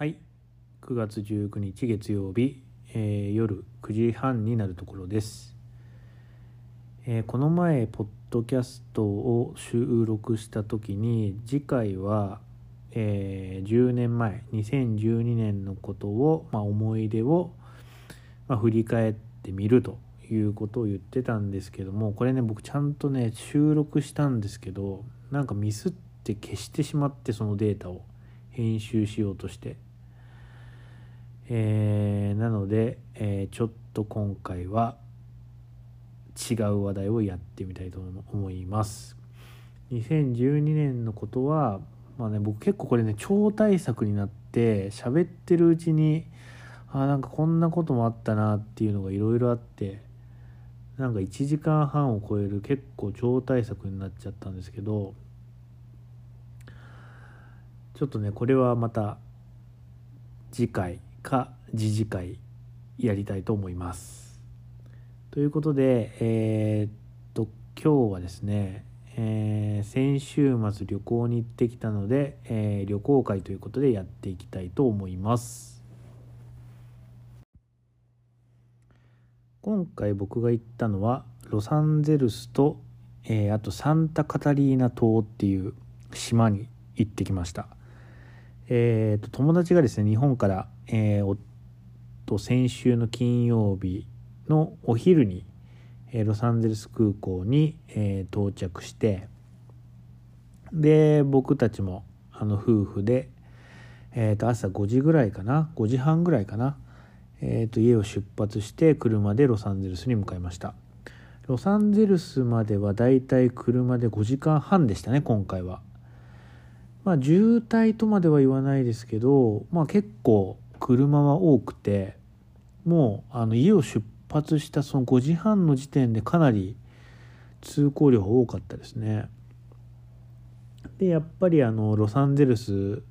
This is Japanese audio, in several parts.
はい。9月19日月曜日、えー夜9時半になるところです、えーこの前ポッドキャストを収録した時に次回は、えー10年前2012年のことを、まあ、思い出を、まあ、振り返ってみるということを言ってたんですけどもこれね僕ちゃんとね収録したんですけどなんかミスって消してしまってそのデータを編集しようとして。えーなので、えーちょっと今回は違う話題をやってみたいと思います。2012年のことはまあね僕結構これね超大作になって喋ってるうちにあーなんかこんなこともあったなっていうのがいろいろあってなんか1時間半を超える結構超大作になっちゃったんですけどちょっとねこれはまた次回か次次回やりたいと思います。ということでえーっと今日はですね、えー先週末旅行に行ってきたので、えー旅行会ということでやっていきたいと思います。今回僕が行ったのはロサンゼルスと、えーあとサンタカタリーナ島っていう島に行ってきました。えーと友達がですね日本から、えーおと先週の金曜日のお昼に、えーロサンゼルス空港に、えー到着してで僕たちもあの夫婦で、えーと朝5時ぐらいかな5時半ぐらいかな、えーと家を出発して車でロサンゼルスに向かいました。ロサンゼルスまではだいたい車で5時間半でしたね今回は。まあ渋滞とまでは言わないですけど、まあ、結構車は多くてもうあの家を出発したその5時半の時点でかなり通行量が多かったですね。でやっぱりあのロサンゼルス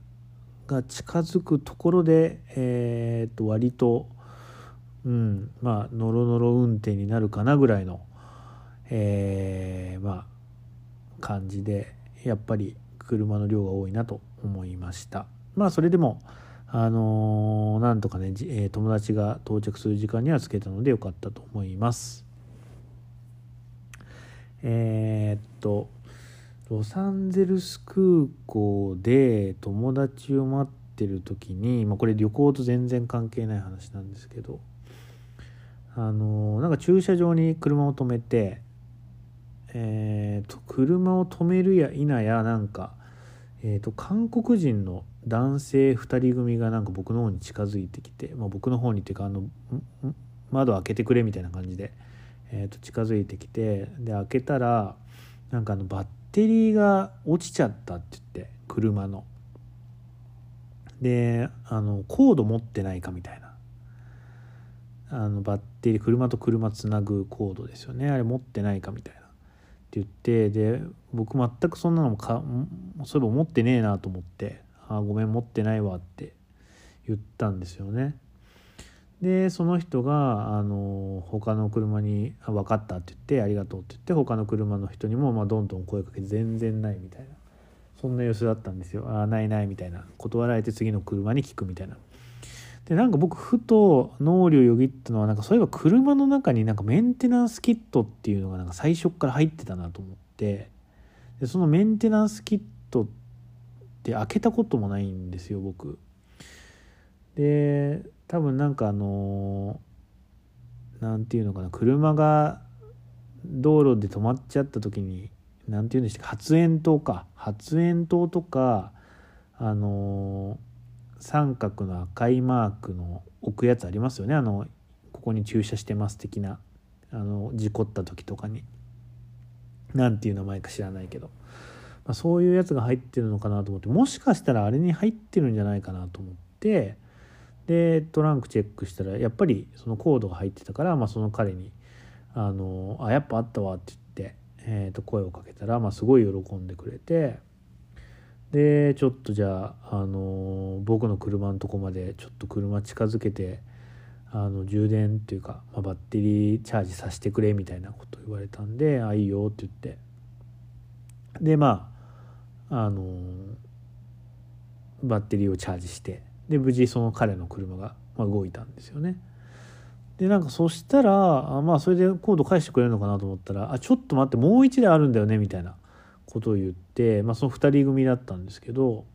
が近づくところで、えー、と割と、うん、まあノロノロ運転になるかなぐらいの、えーまあ感じでやっぱり車の量が多いなと思いましたまあそれでもあのーなんとかね、えー友達が到着する時間にはつけたのでよかったと思います。えーっとロサンゼルス空港で友達を待ってる時に、まあ、これ旅行と全然関係ない話なんですけどあのーなんか駐車場に車を止めてえーと車を止めるや否やなんか、えーと韓国人の男性2人組がなんか僕の方に近づいてきて、まあ、僕の方にっていうかあの窓開けてくれみたいな感じで、えーと近づいてきてで開けたらなんかあのバッテリーが落ちちゃったって言って車の。であのコード持ってないかみたいな。あのバッテリー車と車つなぐコードですよね。あれ持ってないかみたいな。って言ってで僕全くそんなのもかそういえば持ってねえなと思って「あごめん持ってないわ」って言ったんですよね。でその人があの他の車に「分かった」って言って「ありがとう」って言って他の車の人にも、まあ、どんどん声かけて全然ないみたいなそんな様子だったんですよ「あないない」みたいな断られて次の車に聞くみたいな。でなんか僕ふと脳裏をよぎったのはなんかそういえば車の中になんかメンテナンスキットっていうのがなんか最初から入ってたなと思ってでそのメンテナンスキットって開けたこともないんですよ僕。で多分なんかあのなんていうのかな車が道路で止まっちゃった時になんていうんでしたっけ発煙筒か。発煙筒とかあの三角の赤いマークの置くやつありますよね。あのここに駐車してます的なあの事故った時とかに。なんていう名前か知らないけど、まあ、そういうやつが入ってるのかなと思ってもしかしたらあれに入ってるんじゃないかなと思ってでトランクチェックしたらやっぱりそのコードが入ってたから、まあ、その彼に「あのあやっぱあったわ」って言って、えーと声をかけたら、まあ、すごい喜んでくれてでちょっとじゃあ、あの僕の車のとこまでちょっと車近づけてあの充電っていうか、まあ、バッテリーチャージさせてくれみたいなこと言われたんで「あいいよ」って言って。でまああのバッテリーをチャージしてで無事その彼の車が、ま、動いたんですよね。でなんかそしたらあまあそれでコード返してくれるのかなと思ったら「あちょっと待ってもう1台あるんだよね」みたいなことを言って、まあ、その2人組だったんですけど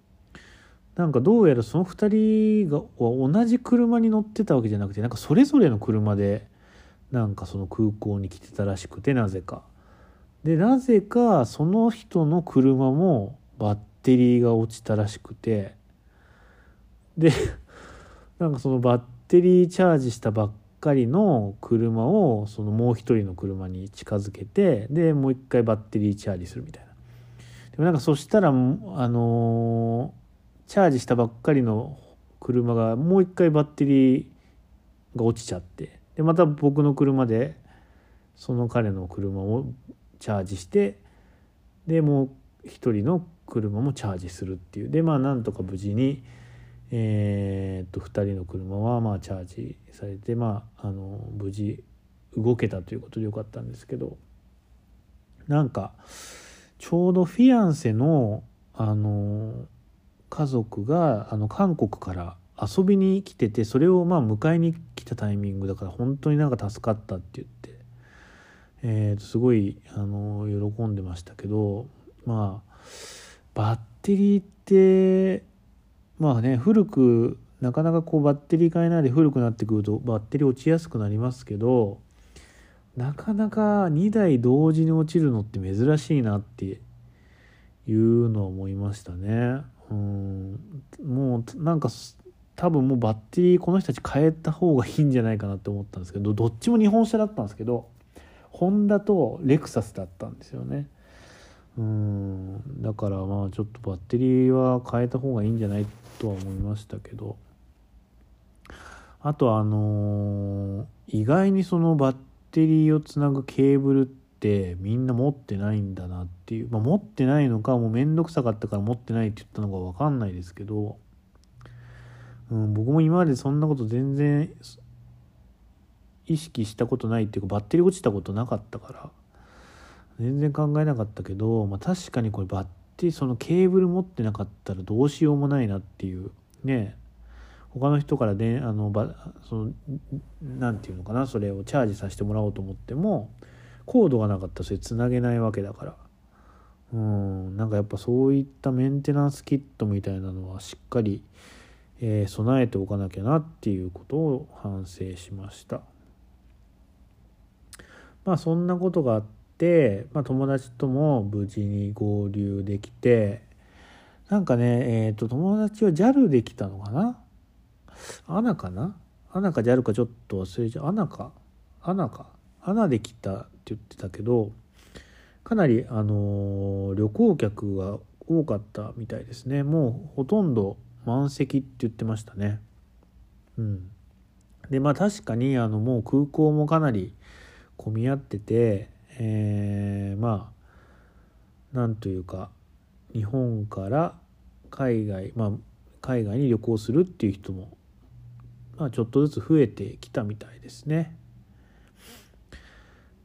なんかどうやらその2人が同じ車に乗ってたわけじゃなくてなんかそれぞれの車でなんかその空港に来てたらしくてなぜか。でなぜかその人の車もバッテリーが落ちたらしくてで なんかそのバッテリーチャージしたばっかりの車をそのもう一人の車に近づけてでもう一回バッテリーチャージするみたいな。でもなんかそしたらあの、チャージしたばっかりの車がもう一回バッテリーが落ちちゃってでまた僕の車でその彼の車をチャージしてでもう一人の車もチャージするっていう。でまあなんとか無事に、えー、っと2人の車はまあチャージされてまああの無事動けたということでよかったんですけど。なんかちょうどフィアンセのあの家族があの韓国から遊びに来ててそれをまあ迎えに来たタイミングだから本当になんか助かったって言って。えー、とすごいあの喜んでましたけどまあバッテリーってまあね古くなかなかこうバッテリー変えないで古くなってくるとバッテリー落ちやすくなりますけどなかなか2台同時に落ちるのって珍しいなっていうのは思いましたね。うんもうなんか多分もうバッテリーこの人たち変えた方がいいんじゃないかなって思ったんですけどどっちも日本車だったんですけどホンダとレクサスだったんですよねうん。だからまあちょっとバッテリーは変えた方がいいんじゃないとは思いましたけど。あとあのー、意外にそのバッテリーをつなぐケーブルってみんな持ってないんだなっていう、まあ、持ってないのかもう面倒くさかったから持ってないって言ったのか分かんないですけど、うん、僕も今までそんなこと全然意識したことないっていうかバッテリー落ちたことなかったから。全然考えなかったけど、まあ、確かにこれバッテそのケーブル持ってなかったらどうしようもないなっていうね他の人からであのばそのなんていうのかなそれをチャージさせてもらおうと思ってもコードがなかったらそれつなげないわけだからうんなんかやっぱそういったメンテナンスキットみたいなのはしっかり、えー、備えておかなきゃなっていうことを反省しました。まあそんなことがあっ、まあ、友達とも無事に合流できてなんかねえっ、ー、と友達は JAL で来たのかな？アナかな？アナか JAL かちょっと忘れちゃう。アナか？アナか？アナで来たって言ってたけどかなりあのー、旅行客が多かったみたいですね。もうほとんど満席って言ってましたね。うん。でまあ確かにあのもう空港もかなり混み合ってて、えー、まあなんというか日本から海外まあ海外に旅行するっていう人も、まあ、ちょっとずつ増えてきたみたいですね。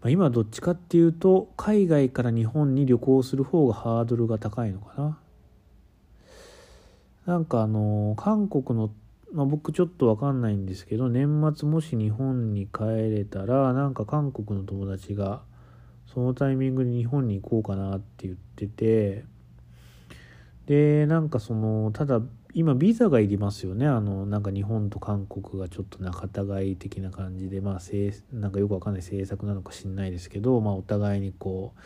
まあ、今どっちかっていうと海外から日本に旅行する方がハードルが高いのかな。なんかあの韓国のまあ、僕ちょっと分かんないんですけど年末もし日本に帰れたらなんか韓国の友達がそのタイミングで日本に行こうかなって言っててでなんかそのただ今ビザがいりますよね。あのなんか日本と韓国がちょっと仲違い的な感じでまあなんかよくわかんない政策なのか知んないですけど、まあ、お互いにこう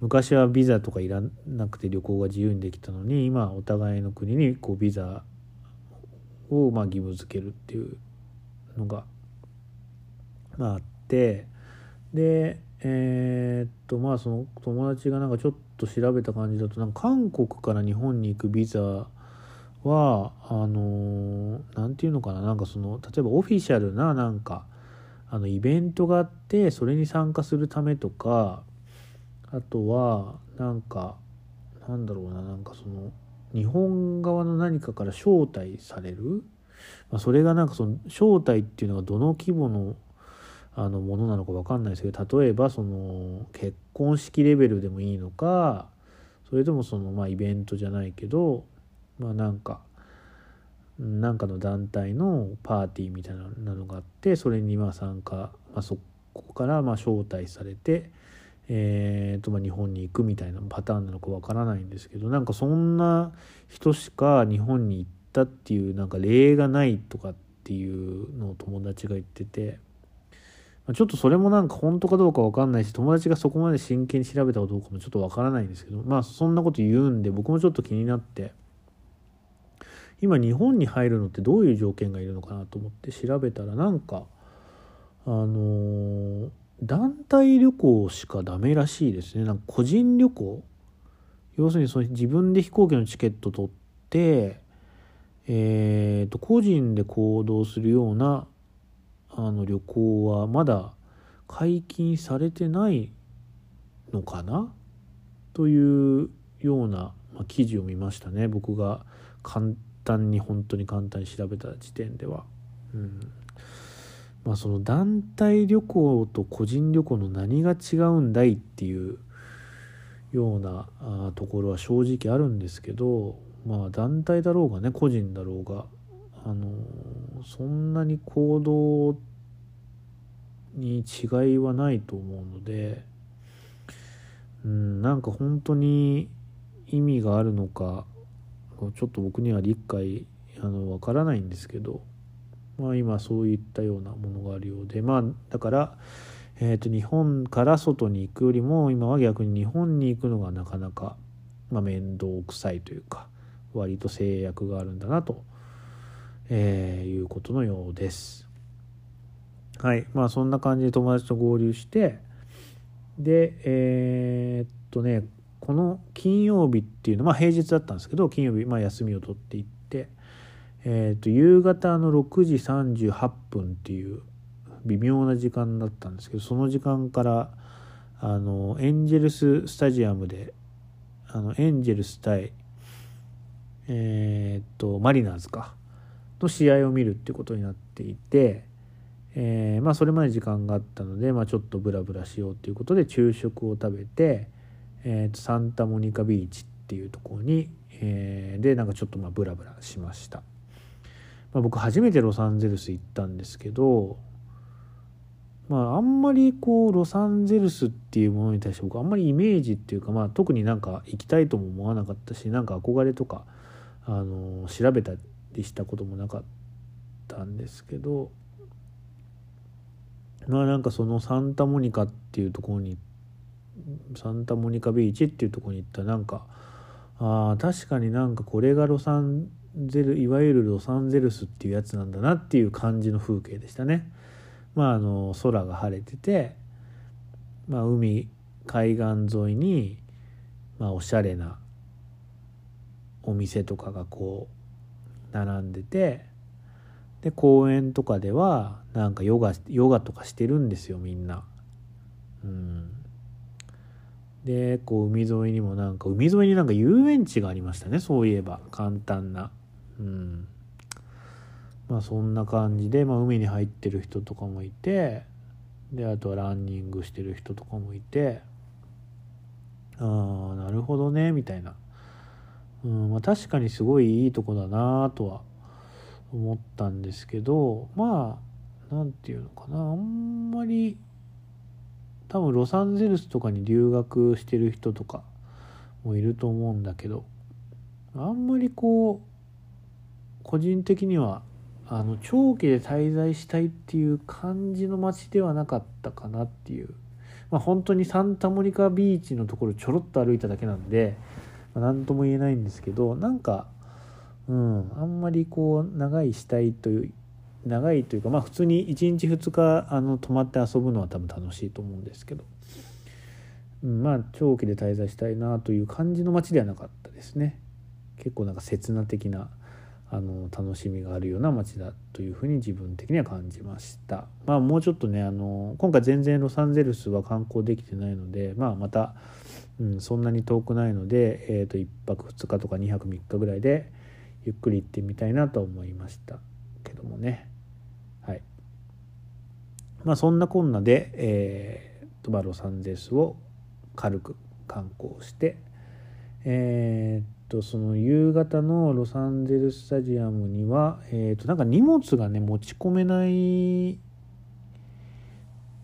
昔はビザとかいらなくて旅行が自由にできたのに今お互いの国にこうビザをまあ義務付けるっていうのが、まあ、あってでえー、っとまあその友達がなんかちょっと調べた感じだとなんか韓国から日本に行くビザはあの何て言うのかななんかその例えばオフィシャルななんかあのイベントがあってそれに参加するためとかあとはなんかなんだろうななんかその日本側の何かから招待される、まあ、それがなんかその招待っていうのがどの規模のあのものなのか分かんないですけど例えばその結婚式レベルでもいいのかそれともそのまあイベントじゃないけどまあなんかなんかの団体のパーティーみたいなのがあってそれにまあ参加、まあ、そこからまあ招待されて、えーとまあ、日本に行くみたいなパターンなのかわからないんですけどなんかそんな人しか日本に行ったっていうなんか例がないとかっていうのを友達が言ってて。ちょっとそれもなんか本当かどうかわかんないし友達がそこまで真剣に調べたかどうかもちょっとわからないんですけどまあそんなこと言うんで僕もちょっと気になって今日本に入るのってどういう条件がいるのかなと思って調べたらなんかあのー、団体旅行しかダメらしいですね。なんか個人旅行？要するにその自分で飛行機のチケット取ってえーと個人で行動するようなあの旅行はまだ解禁されてないのかなというような、まあ、記事を見ましたね僕が簡単に本当に簡単に調べた時点では。うんまあ、その団体旅行と個人旅行の何が違うんだいっていうようなあところは正直あるんですけどまあ団体だろうがね個人だろうがあのそんなに行動に違いはないと思うのでうんなんか本当に意味があるのかちょっと僕には理解あのわからないんですけど、まあ、今そういったようなものがあるようでまあだから、えー、と日本から外に行くよりも今は逆に日本に行くのがなかなか、まあ、面倒くさいというか割と制約があるんだなと、えー、いうことのようです。はい。まあそんな感じで友達と合流してでえー、っとねこの金曜日っていうのは、まあ、平日だったんですけど金曜日、まあ、休みを取っていって、えー、っと夕方の6時38分っていう微妙な時間だったんですけどその時間からあのエンジェルススタジアムであのエンジェルス対えー、っとマリナーズかの試合を見るってことになっていてえー、まあ、それまで時間があったので、まあ、ちょっとブラブラしようということで昼食を食べて、えー、とサンタモニカビーチっていうところに、えー、でなんかちょっとまあブラブラしました、まあ、僕初めてロサンゼルス行ったんですけどまああんまりこうロサンゼルスっていうものに対して僕あんまりイメージっていうかまあ特になんか行きたいとも思わなかったしなんか憧れとかあの調べたりしたこともなかったんですけどまあなんかそのサンタモニカっていうところにサンタモニカビーチっていうところに行ったらなんかあ確かになんかこれがロサンゼルいわゆるロサンゼルスっていうやつなんだなっていう感じの風景でしたね。まああの空が晴れてて、まあ、海海岸沿いに、まあ、おしゃれなお店とかがこう並んでてで公園とかではなんかヨガヨガとかしてるんですよみんな。うん、でこう海沿いにもなんか海沿いになんか遊園地がありましたねそういえば簡単な。うんまあそんな感じで、まあ、海に入ってる人とかもいてであとはランニングしてる人とかもいてああなるほどねみたいな、うんまあ、確かにすごいいいとこだなとは思ったんですけどまあ何て言うのかな。あんまり多分ロサンゼルスとかに留学してる人とかもいると思うんだけどあんまりこう個人的にはあの長期で滞在したいっていう感じの街ではなかったかなっていう、まあ、本当にサンタモニカビーチのところちょろっと歩いただけなんで、まあ、何とも言えないんですけどなんかうん、あんまりこう長いしたいという長いというかまあ普通に1日2日あの泊まって遊ぶのは多分楽しいと思うんですけど、うん、まあ長期で滞在したいなという感じの街ではなかったですね。結構なんか刹那的なあの楽しみがあるような街だというふうに自分的には感じました。まあもうちょっとねあの今回全然ロサンゼルスは観光できてないのでまあまた、うん、そんなに遠くないので、えー、と1泊2日とか2泊3日ぐらいでゆっくり行ってみたいなと思いましたけどもね。はい。まあそんなこんなで、えー、とバロサンゼルスを軽く観光してえー、っとその夕方のロサンゼルスタジアムには、えー、となんか荷物がね持ち込めない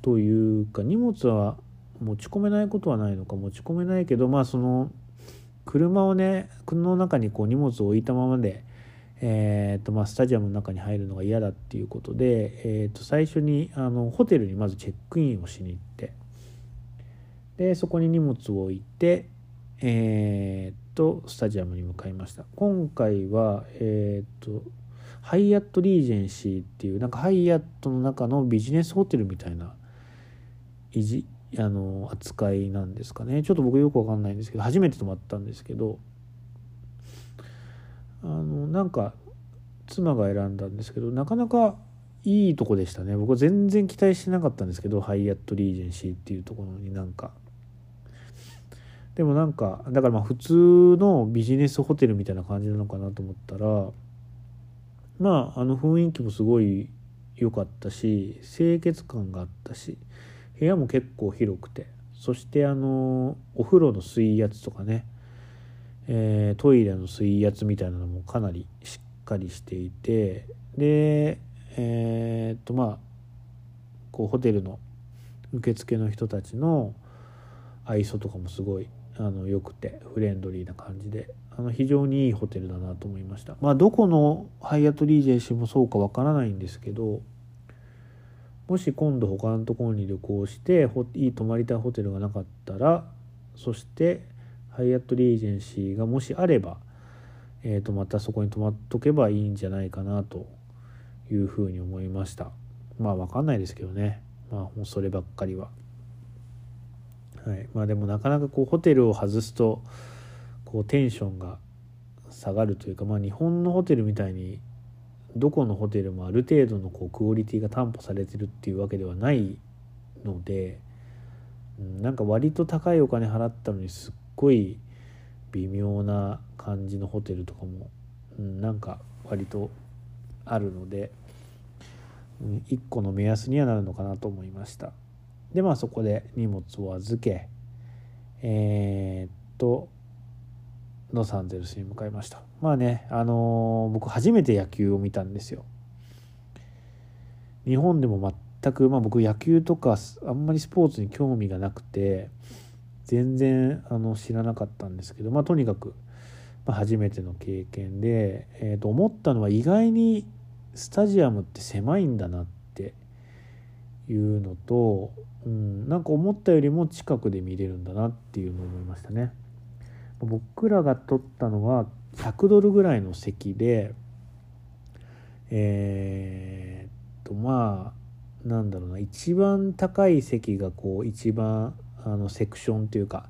というか荷物は持ち込めないことはないのか持ち込めないけどまあその車をね車の中にこう荷物を置いたままで、えーとまあ、スタジアムの中に入るのが嫌だっていうことで、えー、と最初にあのホテルにまずチェックインをしに行ってでそこに荷物を置いてえー、とスタジアムに向かいました。今回はえっ、とハイアットリージェンシーっていうなんかハイアットの中のビジネスホテルみたいなあの扱いなんですかね。ちょっと僕よくわかんないんですけど初めて泊まったんですけどあのなんか妻が選んだんですけどなかなかいいとこでしたね。僕は全然期待してなかったんですけどハイアットリージェンシーっていうところになんか。でもなんかだからまあ普通のビジネスホテルみたいな感じなのかなと思ったらまああの雰囲気もすごい良かったし清潔感があったし部屋も結構広くて。そしてあのお風呂の水圧とかね、えー、トイレの水圧みたいなのもかなりしっかりしていて。でえー、っとまあこうホテルの受付の人たちの愛想とかもすごいあの良くてフレンドリーな感じで。あの非常にいいホテルだなと思いました。まあどこのハイアットリージェンシーもそうかわからないんですけどもし今度他のところに旅行していい泊まりたいホテルがなかったらそしてハイアットリージェンシーがもしあれば、えー、とまたそこに泊まっとけばいいんじゃないかなというふうに思いました。まあ分かんないですけどね。まあもうそればっかりは。はい。まあ、でもなかなかこうホテルを外すとこうテンションが下がるというか、まあ、日本のホテルみたいにどこのホテルもある程度のこうクオリティが担保されてるっていうわけではないので、うん、なんか割と高いお金払ったのにすっごい微妙な感じのホテルとかも、なんか割とあるので、1個の目安にはなるのかなと思いました。でまあそこで荷物を預けえー、っとロサンゼルスに向かいましたまあねあのー、僕初めて野球を見たんですよ日本でも全くまあ僕野球とかあんまりスポーツに興味がなくて全然あの知らなかったんですけどまあとにかく、まあ、初めての経験で、えー、と思ったのは意外にスタジアムって狭いんだなっていうのとうん、なんか思ったよりも近くで見れるんだなっていうのを思いましたね。僕らが取ったのは100ドルぐらいの席でえ、っとまあなんだろうな一番高い席がこう一番あのセクションというか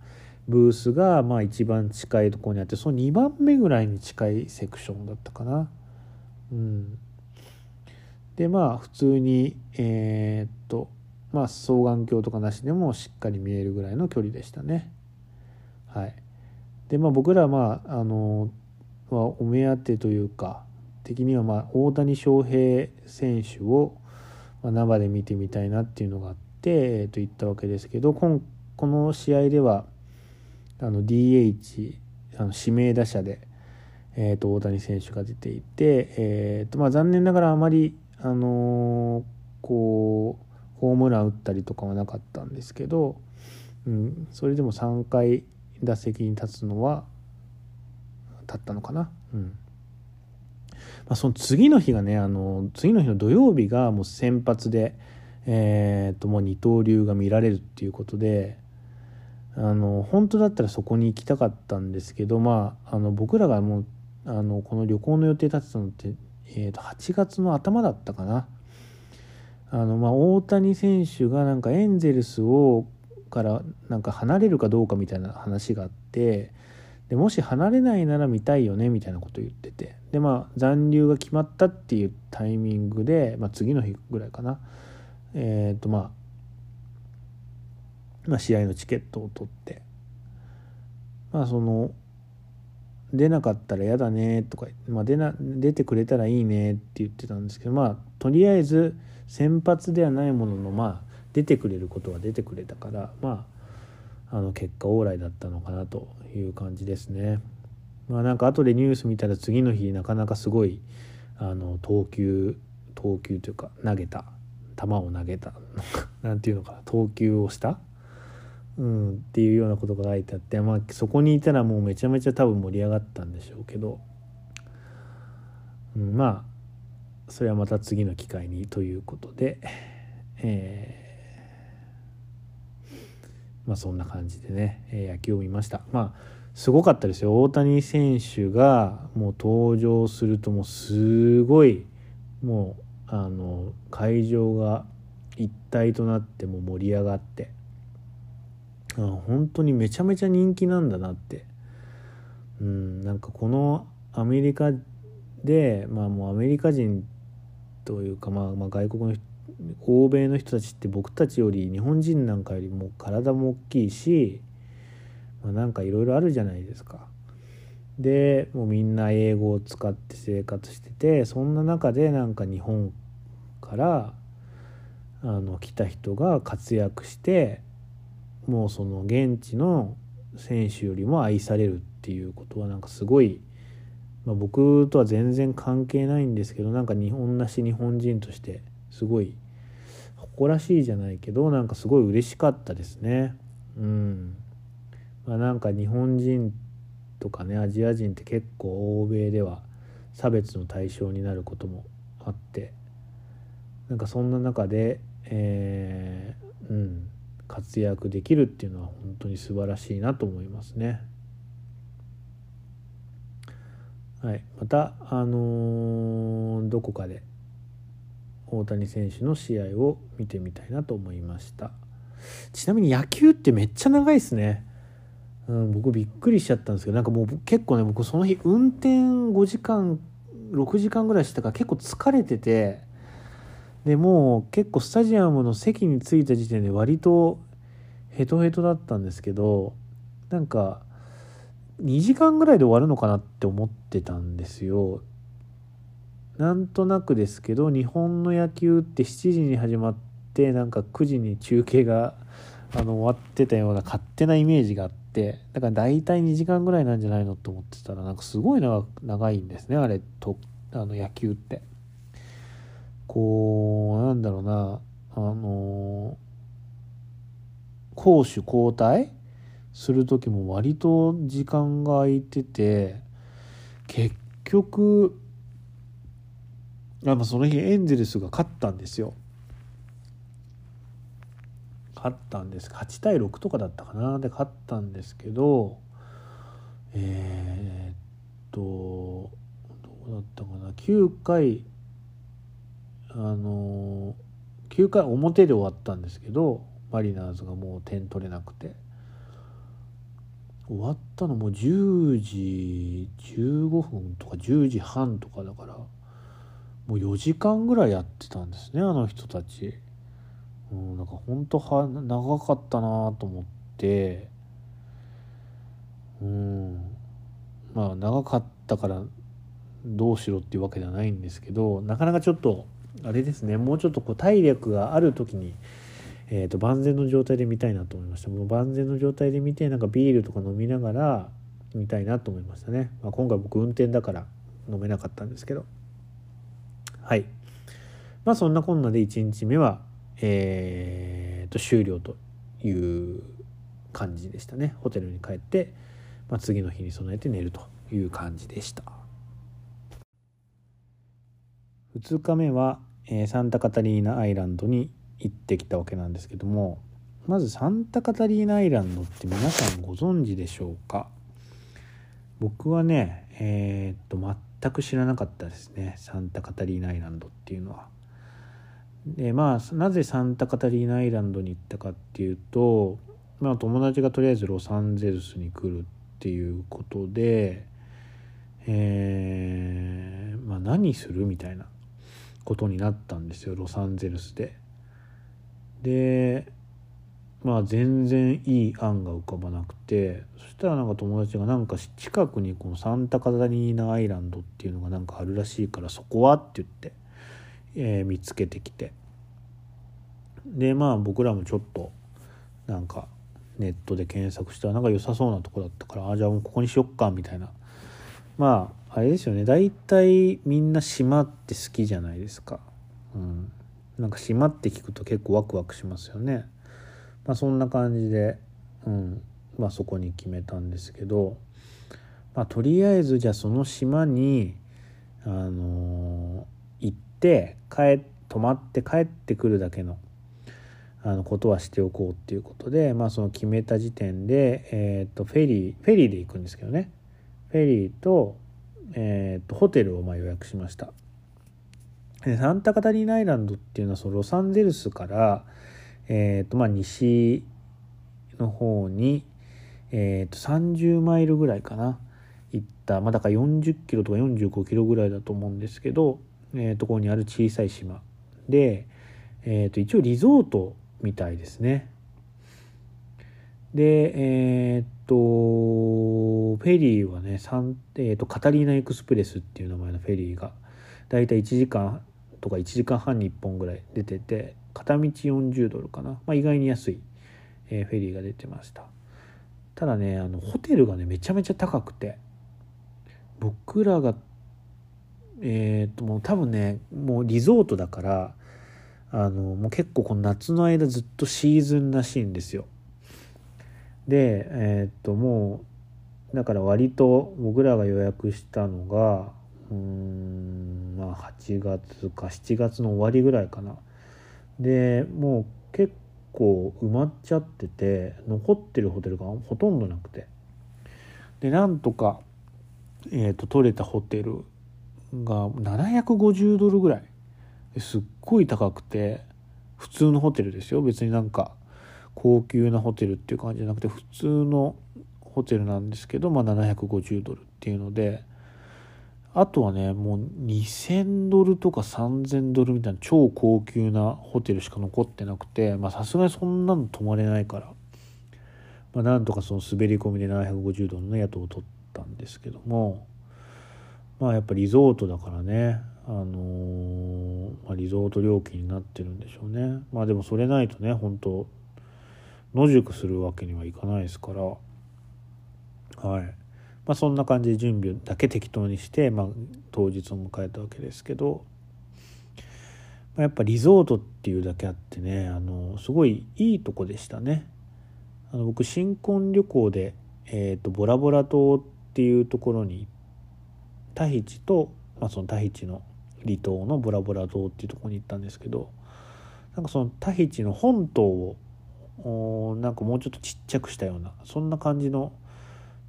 ブースがまあ一番近いところにあってその2番目ぐらいに近いセクションだったかな。うん、でまあ普通にえ、っとまあ双眼鏡とかなしでもしっかり見えるぐらいの距離でしたね。はい、でまあ僕らはまああのはお目当てというか的にはまあ大谷翔平選手を生で見てみたいなっていうのがあって、えー、と言ったわけですけどこの試合ではあの DH あの指名打者で、えー、と大谷選手が出ていて、えーとまあ、残念ながらあまり、あの、こうホームラン打ったりとかはなかったんですけど、うん、それでも3回打席に立つのは立ったのかな？うんまあ、その次の日がねあの次の日の土曜日がもう先発で、えー、ともう二刀流が見られるっていうことであの本当だったらそこに行きたかったんですけど、まあ、あの僕らがもうあのこの旅行の予定立てたのって、えー、と8月の頭だったかな。あのまあ大谷選手がなんかエンゼルスをからなんか離れるかどうかみたいな話があってでもし離れないなら見たいよねみたいなこと言っててでまあ残留が決まったっていうタイミングで、まあ、次の日ぐらいかな。えっ、ー、とまあまあ、試合のチケットを取ってまあその出なかったら嫌だねとか、まあ、出な出てくれたらいいねって言ってたんですけどまあとりあえず先発ではないもののまあ出てくれることは出てくれたからまああの結果往来だったのかなという感じですね。まあなんか後でニュース見たら次の日なかなかすごいあの投球投球というか投げた球を投げた なんていうのかな投球をしたうん、っていうようなことが書いてあって、まあ、そこにいたらもうめちゃめちゃ多分盛り上がったんでしょうけど、うん、まあそれはまた次の機会にということで、えー、まあそんな感じでね、え野球を見ました。まあすごかったですよ。大谷選手がもう登場するともうすごいもうあの会場が一体となっても盛り上がって。本当にめちゃめちゃ人気なんだなって。うんなんかこのアメリカでまあもうアメリカ人というか、まあ、まあ外国の人欧米の人たちって僕たちより日本人なんかよりも体も大きいし、まあ、なんかいろいろあるじゃないですか。でもうみんな英語を使って生活しててそんな中でなんか日本からあの来た人が活躍してもうその現地の選手よりも愛されるっていうことはなんかすごい、まあ、僕とは全然関係ないんですけどなんか日本なし日本人としてすごい誇らしいじゃないけどなんかすごい嬉しかったですね。うんまあ、なんか日本人とかねアジア人って結構欧米では差別の対象になることもあってなんかそんな中で、えー、うん活躍できるっていうのは本当に素晴らしいなと思いますね。はい、また、あのー、どこかで大谷選手の試合を見てみたいなと思いましたちなみに野球ってめっちゃ長いですね、うん、僕びっくりしちゃったんですけどなんかもう結構ね僕その日運転5時間6時間ぐらいしてたから結構疲れててでもう結構スタジアムの席に着いた時点で割とヘトヘトだったんですけどなんか2時間ぐらいで終わるのかなって思ってたんですよ。なんとなくですけど日本の野球って7時に始まってなんか9時に中継があの終わってたような勝手なイメージがあってだから大体2時間ぐらいなんじゃないのと思ってたらなんかすごい長長いんですねあれとあの野球って。こうなんだろうなあの攻守交代？する時も割と時間が空いてて結局あその日エンゼルスが勝ったんですよ。勝ったんです。8対6とかだったかな。で勝ったんですけどえー、っとどうだったかな。9回あの9回表で終わったんですけどマリナーズがもう点取れなくて。終わったのも10時15分とか10時半とかだから。もう4時間ぐらいやってたんですねあの人たち。うん、なんか本当は長かったなと思って。うん。まあ長かったからどうしろっていうわけではないんですけどなかなかちょっとあれですねもうちょっとこう体力がある時に、えー、と万全の状態で見たいなと思いました。もう万全の状態で見てなんかビールとか飲みながら見たいなと思いましたね、まあ、今回僕運転だから飲めなかったんですけど。はい。まあそんなこんなで1日目はえー、と終了という感じでしたね。ホテルに帰って、まあ、次の日に備えて寝るという感じでした。2日目は、えー、サンタカタリーナアイランドに行ってきたわけなんですけどもまずサンタカタリーナアイランドって皆さんご存知でしょうか？僕はねえー、っと全く知らなかったですねサンタカタリーナアイランドっていうのは。でまあなぜサンタカタリーナアイランドに行ったかっていうと、まあ、友達がとりあえずロサンゼルスに来るっていうことで、えーまあ、何するみたいなことになったんですよロサンゼルスで。でまあ全然いい案が浮かばなくてそしたらなんか友達がなんか近くにこのサンタカタリーナアイランドっていうのがなんかあるらしいからそこはって言って、えー、見つけてきてでまあ僕らもちょっとなんかネットで検索したらなんか良さそうなとこだったからあじゃあもうここにしよっかみたいなまああれですよね大体みんな島って好きじゃないですか。うんなんか島って聞くと結構ワクワクしますよね。まあ、そんな感じで、うんまあ、そこに決めたんですけど、まあ、とりあえずじゃあその島に、あのー、行って帰泊まって帰ってくるだけのあのことはしておこうっていうことで、まあ、その決めた時点で、えー、とフェリーフェリーで行くんですけどねフェリーと,、えー、とホテルをまあ予約しました。でサンタカタリーナイランドっていうのはそのロサンゼルスから、えーとまあ、西の方に、えー、と30マイルぐらいかな行った、まあ、だから40キロとか45キロぐらいだと思うんですけど、えー、ところにある小さい島で、えー、と一応リゾートみたいですね。でえっ、とフェリーはね、えーとカタリーナエクスプレスっていう名前のフェリーがだいたい1時間とか1時間半に1本ぐらい出てて片道40ドルかな、まあ、意外に安い、えー、フェリーが出てました。ただねあのホテルがねめちゃめちゃ高くて僕らがえっ、ともう多分ねもうリゾートだからあのもう結構この夏の間ずっとシーズンらしいんですよ。でえっ、ともうだから割と僕らが予約したのがうんまあ8月か7月の終わりぐらいかな。でもう結構埋まっちゃってて残ってるホテルがほとんどなくて。でなんとか、えーと、取れたホテルが750ドルぐらい。すっごい高くて普通のホテルですよ。別になんか高級なホテルっていう感じじゃなくて普通のホテルなんですけど、まあ、750ドルっていうのであとはねもう2000ドルとか3000ドルみたいな超高級なホテルしか残ってなくてまあさすがにそんなの泊まれないから、まあ、なんとかその滑り込みで750ドルの宿を取ったんですけどもまあやっぱリゾートだからねあのー、まあ、リゾート料金になってるんでしょうね。まあでもそれないとね本当野宿するわけにはいかないですから。はい。まあ、そんな感じで準備だけ適当にして、まあ、当日を迎えたわけですけど、まあ、やっぱリゾートっていうだけあってねあのすごいいいとこでしたね。あの僕新婚旅行で、えーと、ボラボラ島っていうところにタヒチと、まあ、そのタヒチの離島のボラボラ島っていうところに行ったんですけどなんかそのタヒチの本島をなんかもうちょっとちっちゃくしたようなそんな感じの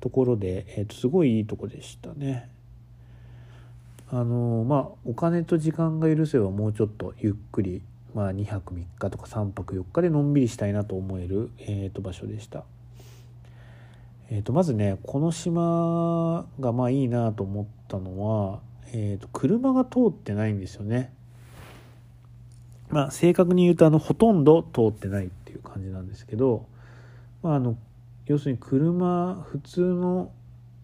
ところで、えー、とすごいいいとこでしたね。あのまあお金と時間が許せばもうちょっとゆっくり、まあ、2泊3日とか3泊4日でのんびりしたいなと思える、えー、と場所でした。えー、とまずねこの島がまあいいなと思ったのは、えー、と車が通ってないんですよね。まあ正確に言うとあのほとんど通ってないっていう感じなんですけど、まあ、あの要するに車普通の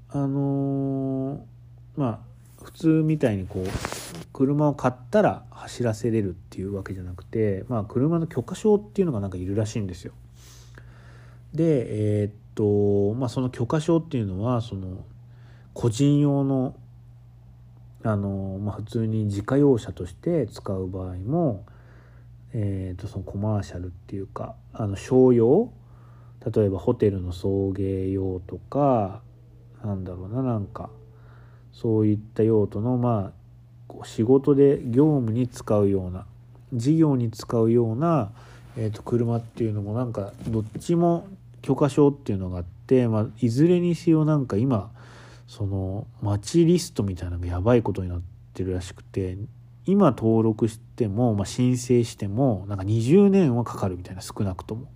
あの、まあ普通みたいにこう車を買ったら走らせれるっていうわけじゃなくて、まあ、車の許可証っていうのがなんかいるらしいんですよ。でえー、っとまあその許可証っていうのはその個人用のあの、まあ、普通に自家用車として使う場合も、えー、とそのコマーシャルっていうかあの商用例えばホテルの送迎用とかなんだろうななんかそういった用途のまあ仕事で業務に使うような事業に使うような、えー、と車っていうのもなんかどっちも許可証っていうのがあって、まあ、いずれにせよなんか今その待ちリストみたいなのがやばいことになってるらしくて今登録しても、まあ、申請してもなんか20年はかかるみたいな少なくとも。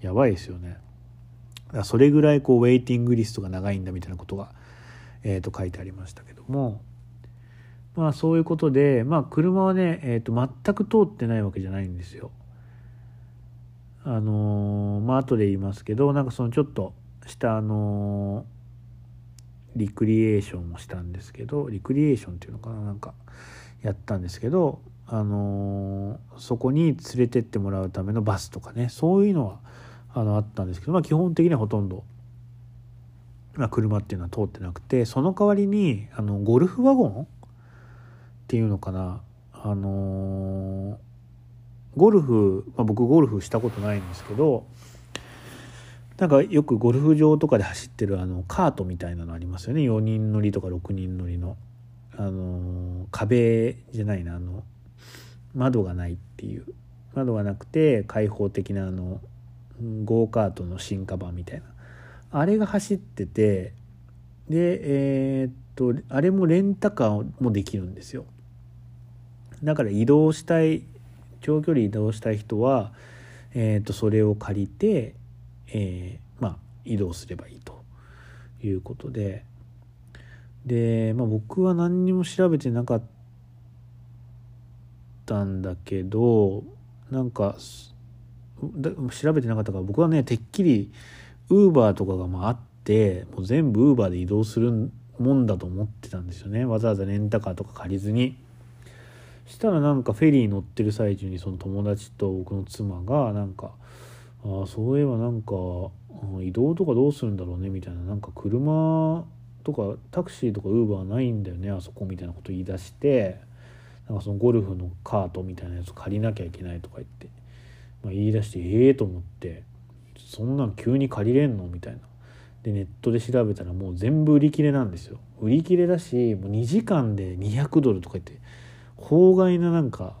やばいですよね。だそれぐらいこうウェイティングリストが長いんだみたいなことが、えー、と書いてありましたけどもまあそういうことでまあ車はね、えー、と全く通ってないわけじゃないんですよ。あのー、まあ後で言いますけどなんかそのちょっとしたあのー、リクリエーションをしたんですけどリクリエーションっていうのかななんかやったんですけどあのー、そこに連れてってもらうためのバスとかねそういうのはあのあったんですけど、まあ、基本的にはほとんどまあ、車っていうのは通ってなくてその代わりにあのゴルフワゴンっていうのかなあのーゴルフ、まあ、僕ゴルフしたことないんですけどなんかよくゴルフ場とかで走ってるあのカートみたいなのありますよね。4人乗りとか6人乗りの、あのー壁じゃないなあの窓がないっていう窓がなくて開放的なあのゴーカートの進化版みたいな。あれが走っててでえーっとあれもレンタカーもできるんですよ。だから移動したい長距離移動したい人は、えー、とそれを借りて、えーまあ、移動すればいいということで。で、まあ、僕は何にも調べてなかったんだけどなんか調べてなかったから僕はねてっきりウーバーとかがまああってもう全部ウーバーで移動するもんだと思ってたんですよねわざわざレンタカーとか借りずに。したらなんかフェリー乗ってる最中にその友達と僕の妻がなんか「ああそういえばなんか移動とかどうするんだろうね」みたいななんか車とかタクシーとかウーバーないんだよねあそこみたいなこと言い出してなんかそのゴルフのカートみたいなやつ借りなきゃいけないとか言って、まあ、言い出してええと思ってそんなん急に借りれんの？みたいな。でネットで調べたらもう全部売り切れなんですよ。売り切れだしもう2時間で200ドルとか言って法外ななんか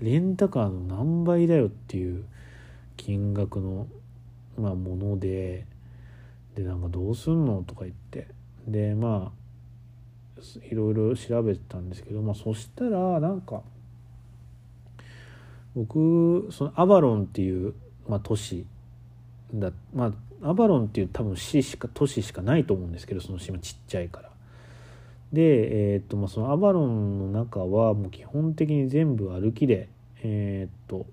レンタカーの何倍だよっていう金額の、まあ、ものででなんかどうすんの？とか言って。でまあいろいろ調べてたんですけど、まあ、そしたらなんか僕そのアバロンっていう、まあ、都市だまあアバロンっていう多分市しか都市しかないと思うんですけどその島ちっちゃいから。で、えーとまあ、そのアバロンの中はもう基本的に全部歩きで、えー、と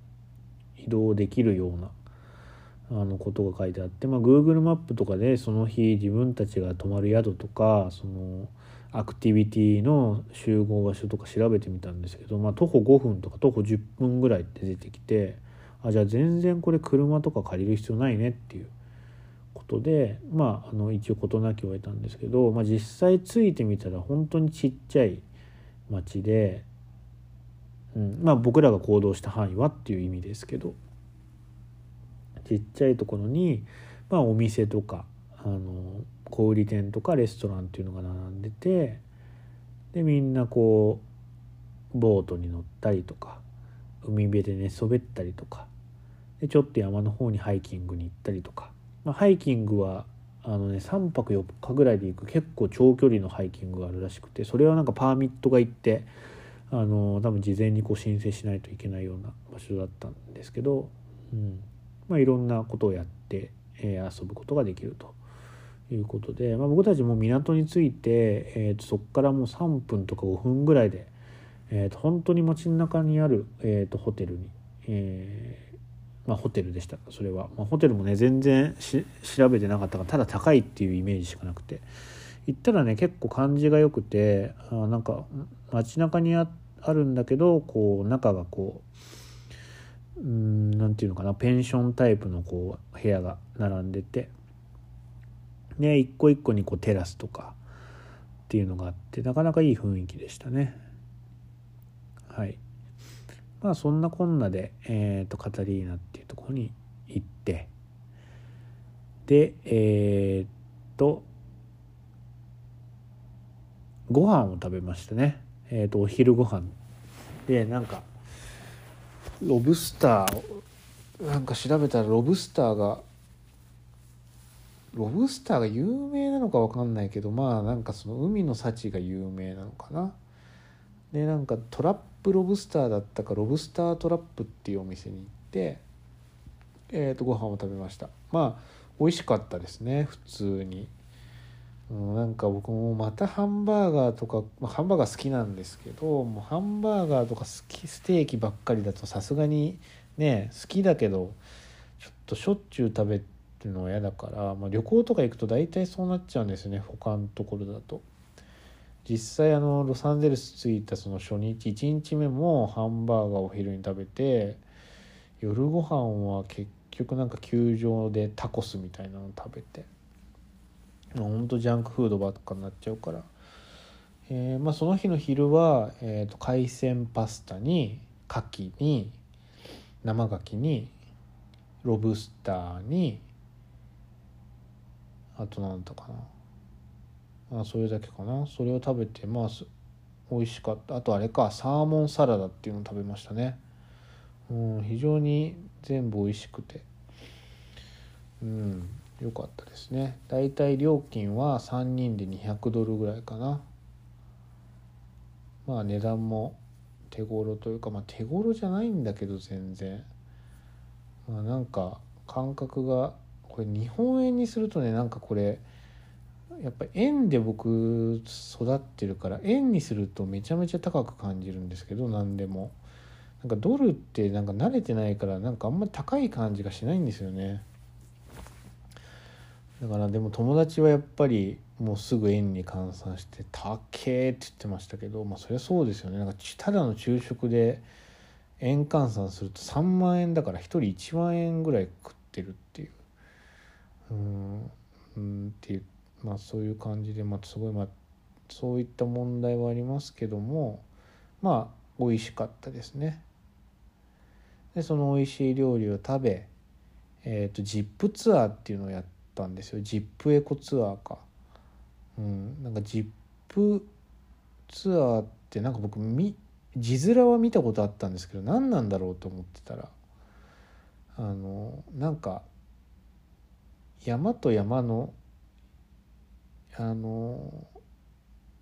移動できるようなあのことが書いてあって、まあ、Google マップとかでその日自分たちが泊まる宿とかそのアクティビティの集合場所とか調べてみたんですけど、まあ、徒歩5分とか徒歩10分ぐらいって出てきてあじゃあ全然これ車とか借りる必要ないねっていうことでまああの一応事なきを得たんですけど、まあ、実際着いてみたら本当にちっちゃい町で、うんまあ、僕らが行動した範囲はっていう意味ですけどちっちゃいところに、まあ、お店とかあの小売店とかレストランっていうのが並んでてでみんなこうボートに乗ったりとか海辺で寝そべったりとかでちょっと山の方にハイキングに行ったりとか。まあ、ハイキングはあのね3泊4日ぐらいで行く結構長距離のハイキングがあるらしくてそれはなんかパーミットが行ってあの多分事前にこう申請しないといけないような場所だったんですけど、うん。まあ、いろんなことをやって、えー遊ぶことができると。いうことで、まあ、僕たちも港に着いて、えー、とそこからもう3分とか5分ぐらいで、えー、と本当に街の中にある、えー、とホテルに、えーまあ、ホテルでした。それは、まあ、ホテルもね全然し調べてなかったからただ高いっていうイメージしかなくて。行ったらね結構感じが良くてあなんか街中にああるんだけどこう中がこううんなんていうのかなペンションタイプのこう部屋が並んでて。で一個一個にこうテラスとかっていうのがあってなかなかいい雰囲気でしたね。はい。まあそんなこんなで、えー、とカタリーナっていうところに行ってでえー、っとご飯を食べましたね。えー、っとお昼ご飯。でなんかロブスターなんか調べたらロブスターがロブスターが有名なのか分かんないけどまあなんかその海の幸が有名なのかな。でなんかトラップロブスターだったかロブスタートラップっていうお店に行ってえー、とご飯を食べました。まあ美味しかったですね普通に、うん、なんか僕もまたハンバーガーとか、まあ、ハンバーガー好きなんですけどもうハンバーガーとか好きステーキばっかりだとさすがにね好きだけどちょっとしょっちゅう食べてるのは嫌だから、まあ、旅行とか行くと大体そうなっちゃうんですよね他のところだと。実際あのロサンゼルス着いたその初日1日目もハンバーガーをお昼に食べて夜ご飯は結局なんか球場でタコスみたいなの食べてほんとジャンクフードばっかになっちゃうから、えーまあ、その日の昼は、えー、と海鮮パスタに牡蠣に生牡蠣にロブスターにあと何だかな。まあそれだけかな。それを食べてまあ美味しかった。あとあれかサーモンサラダっていうのを食べましたね。うん非常に全部美味しくて。うん良かったですね。だいたい料金は3人で200ドルぐらいかな。まあ値段も手頃というかまあ手頃じゃないんだけど全然。まあなんか感覚がこれ日本円にするとねなんかこれやっぱ円で僕育ってるから円にするとめちゃめちゃ高く感じるんですけど何でも。なんかドルってなんか慣れてないからなんかあんまり高い感じがしないんですよね。だからでも友達はやっぱりもうすぐ円に換算して「高え」って言ってましたけどまあそりゃそうですよね。なんかただの昼食で円換算すると3万円だから1人1万円ぐらい食ってるっていう。うんうんっていうまあそういう感じでまあすごいまあそういった問題はありますけどもまあ美味しかったですね。でその美味しい料理を食べ、えーと、ジップツアーっていうのをやったんですよジップエコツアーか。うん、なんかジップツアーってなんか僕み字面は見たことあったんですけど何なんだろうと思ってたらあのなんか山と山のあの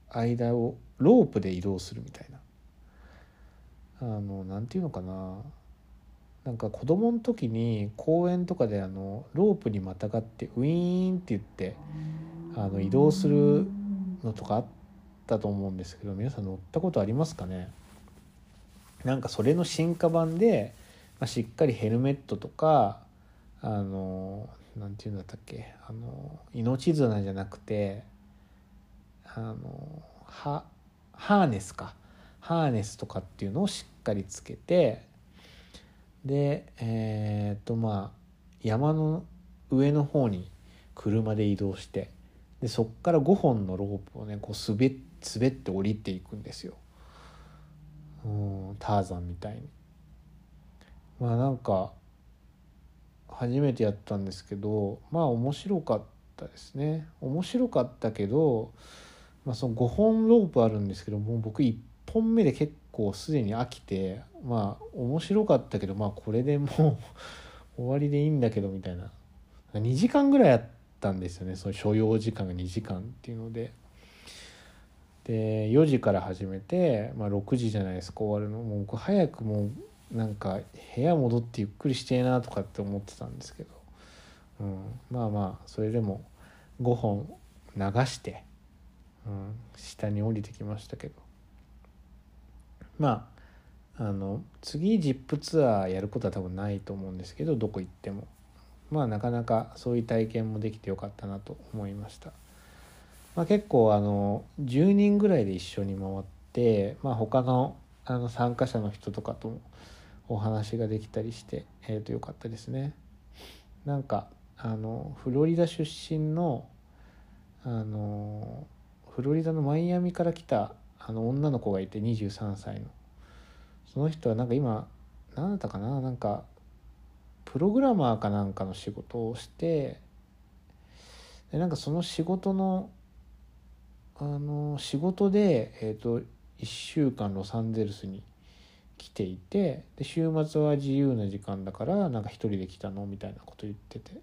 間をロープで移動するみたいな。あのなんていうのかな。なんか子供の時に公園とかであのロープにまたがってウィーンって言ってあの移動するのとかあったと思うんですけど皆さん乗ったことありますかね。なんかそれの進化版で、まあ、しっかりヘルメットとかあのなんていうんだったっけ？あの命綱じゃなくてあのハーネスかハーネスとかっていうのをしっかりつけてでえっ、とまあ山の上の方に車で移動してでそっから5本のロープをねこう滑滑って降りていくんですよ。うんターザンみたいに。まあなんか初めてやったんですけどまあ面白かったですね。面白かったけど、まあ、その5本ロープあるんですけどもう僕1本目で結構すでに飽きてまあ面白かったけどまあこれでもう 終わりでいいんだけどみたいな。2時間ぐらいやったんですよね。その所要時間が2時間っていうので。で4時から始めて、まあ、6時じゃないですか。終わるの。もう僕早くもうなんか部屋戻ってゆっくりしてえなとかって思ってたんですけど、うん、まあまあそれでも5本流して、うん、下に降りてきましたけど。まああの次ジップツアーやることは多分ないと思うんですけどどこ行っても。まあなかなかそういう体験もできてよかったなと思いました。まあ、結構あの10人ぐらいで一緒に回って、まあ、他のあの参加者の人とかともお話ができたりして、えー、とよかったですね。なんかあのフロリダ出身のあのフロリダのマイアミから来たあの女の子がいて23歳のその人はなんか今何だったかな？なんかプログラマーかなんかの仕事をしてでなんかその仕事のあの仕事で、えーと、1週間ロサンゼルスに来ていてで週末は自由な時間だからなんか一人で来たのみたいなこと言ってて。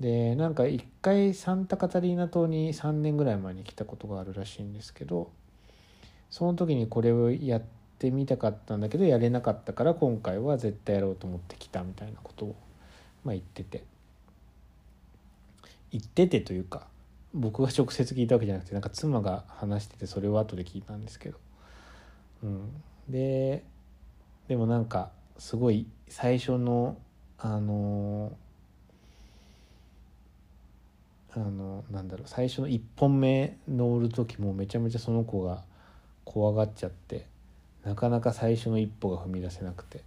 でなんか一回サンタカタリーナ島に3年ぐらい前に来たことがあるらしいんですけどその時にこれをやってみたかったんだけどやれなかったから今回は絶対やろうと思って来たみたいなことを、まあ、言ってて。言っててというか僕が直接聞いたわけじゃなくてなんか妻が話しててそれを後で聞いたんですけど、うん、ででもなんかすごい最初のあのあのなんだろう最初の1本目乗る時もめちゃめちゃその子が怖がっちゃってなかなか最初の一歩が踏み出せなくて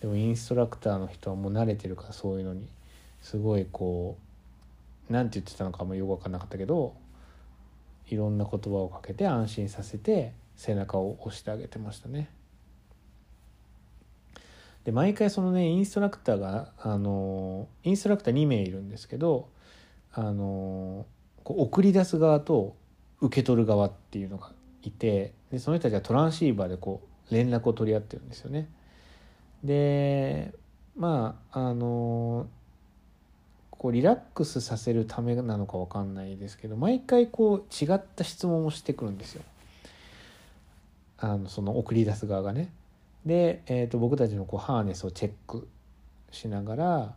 でもインストラクターの人はもう慣れてるからそういうのにすごいこう何て言ってたのかもよく分かんなかったけどいろんな言葉をかけて安心させて背中を押してあげてましたね。で毎回そのねインストラクターがあのインストラクター2名いるんですけどあのこう送り出す側と受け取る側っていうのがいてでその人たちはトランシーバーでこう連絡を取り合ってるんですよね。でまああのこうリラックスさせるためなのか分かんないですけど毎回こう違った質問をしてくるんですよ。あのその送り出す側がね。で、えー、と僕たちのこうハーネスをチェックしながら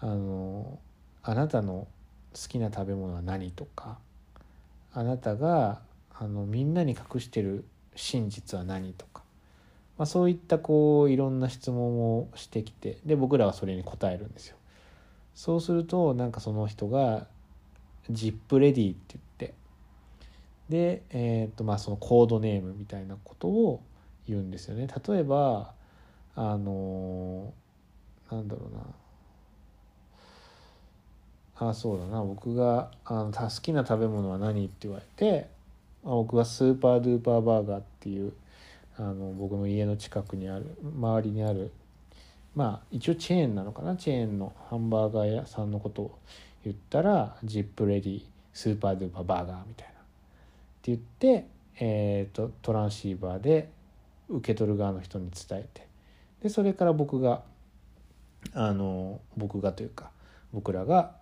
あのあなたの好きな食べ物は何とかあなたがあのみんなに隠してる真実は何とか、まあ、そういったこういろんな質問をしてきてで僕らはそれに答えるんですよ。そうするとなんかその人が「ジップレディ」ってで、えーとまあ、そのコードネームみたいなことを言うんですよね。例えばあのなんだろうな。あそうだな。僕があの好きな食べ物は何って言われて僕は Super Duper Burger っていうあの僕の家の近くにある周りにあるまあ一応チェーンなのかな。チェーンのハンバーガー屋さんのことを言ったらジップレディ Super Duper Burger みたいな。言って、えーと、トランシーバーで受け取る側の人に伝えてでそれから僕があの僕がというか僕らが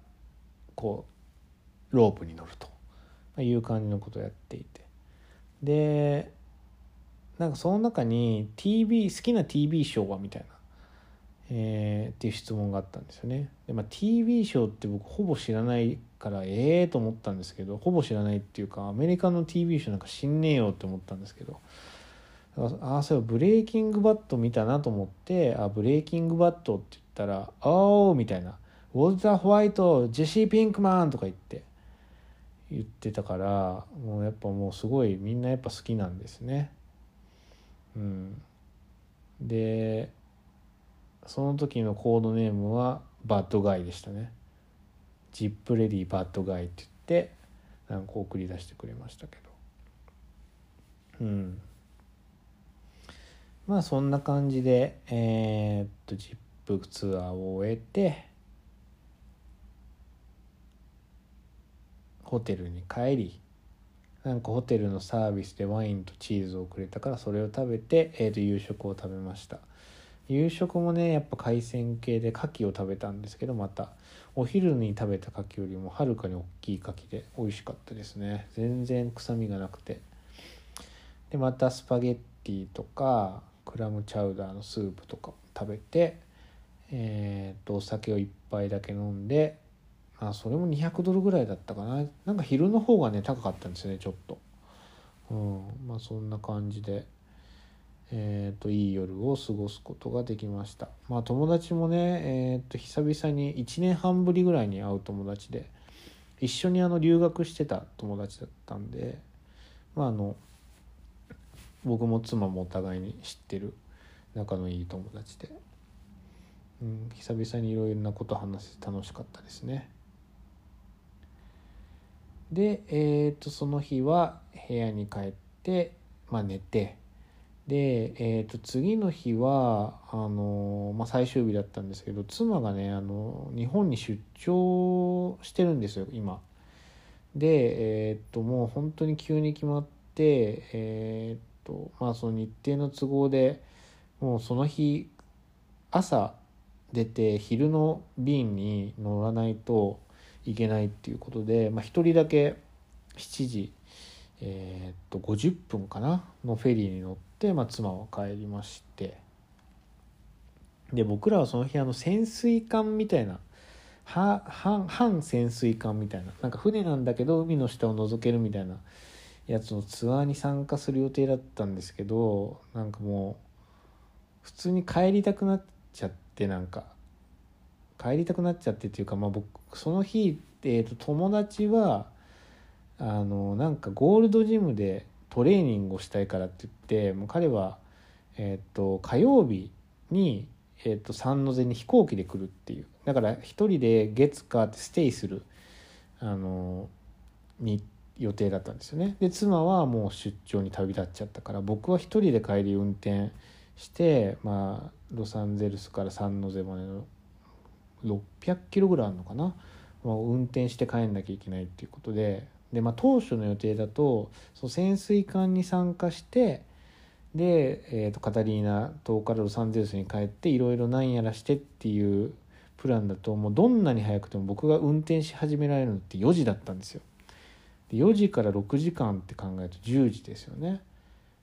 こうロープに乗るという感じのことをやっていてでなんかその中に TV 好きな TV ショーはみたいなえー、っていう質問があったんですよね。でまあ、TV ショーって僕ほぼ知らないからええー、と思ったんですけどほぼ知らないっていうかアメリカの TV ショーなんか知んねえよって思ったんですけどああそういえばブレイキングバット見たなと思ってあブレイキングバットって言ったら「おー」みたいな「ウォルター・ホワイトジェシー・ピンクマン」とか言って言ってたからもうやっぱもうすごいみんなやっぱ好きなんですね。うん、でその時のコードネームはバッドガイでしたねジップレディバッドガイって言ってなんか送り出してくれましたけど。うん。まあそんな感じでえー、っとジップツアーを終えてホテルに帰りなんかホテルのサービスでワインとチーズをくれたからそれを食べて、えー、と夕食を食べました。夕食もねやっぱ海鮮系で牡蠣を食べたんですけどまた。お昼に食べた牡蠣よりもはるかに大きい牡蠣で美味しかったですね。全然臭みがなくて。でまたスパゲッティとかクラムチャウダーのスープとか食べてえー、とお酒を1杯だけ飲んでまあそれも200ドルぐらいだったかな。なんか昼の方がね高かったんですよねちょっと。うんまあそんな感じで。えーと、いい夜を過ごすことができました。まあ友達もね、えーと、久々に1年半ぶりぐらいに会う友達で一緒にあの留学してた友達だったんでまああの僕も妻もお互いに知ってる仲のいい友達で、うん、久々にいろいろなこと話せて楽しかったですね。でえっ、ー、とその日は部屋に帰ってまあ寝てで、えー、と次の日はあの、まあ、最終日だったんですけど妻がねあの日本に出張してるんですよ今。で、えっ、ー、ともう本当に急に決まってえっ、ー、とまあその日程の都合でもうその日朝出て昼の便に乗らないといけないっていうことで、まあ、1人だけ7時えー、と50分かなのフェリーに乗って、まあ、妻は帰りまして。で僕らはその日あの潜水艦みたいな半半潜水艦みたいななんか船なんだけど海の下を覗けるみたいなやつのツアーに参加する予定だったんですけどなんかもう普通に帰りたくなっちゃってなんか。帰りたくなっちゃってっていうかまあ僕その日、えー、と友達はあのなんかゴールドジムでトレーニングをしたいからって言ってもう彼は、えーと、火曜日に、えーと、三ノ瀬に飛行機で来るっていう。だから一人で月火ってステイするあのに予定だったんですよね。で妻はもう出張に旅立っちゃったから僕は一人で帰り運転してまあロサンゼルスからサンノゼまでの600キロぐらいあるのかな、まあ、運転して帰んなきゃいけないっていうことでで、まあ、当初の予定だとその潜水艦に参加してで、えー、とカタリーナ島からロサンゼルスに帰っていろいろ何やらしてっていうプランだともうどんなに早くても僕が運転し始められるのって4時だったんですよ。で4時から6時間って考えると10時ですよね。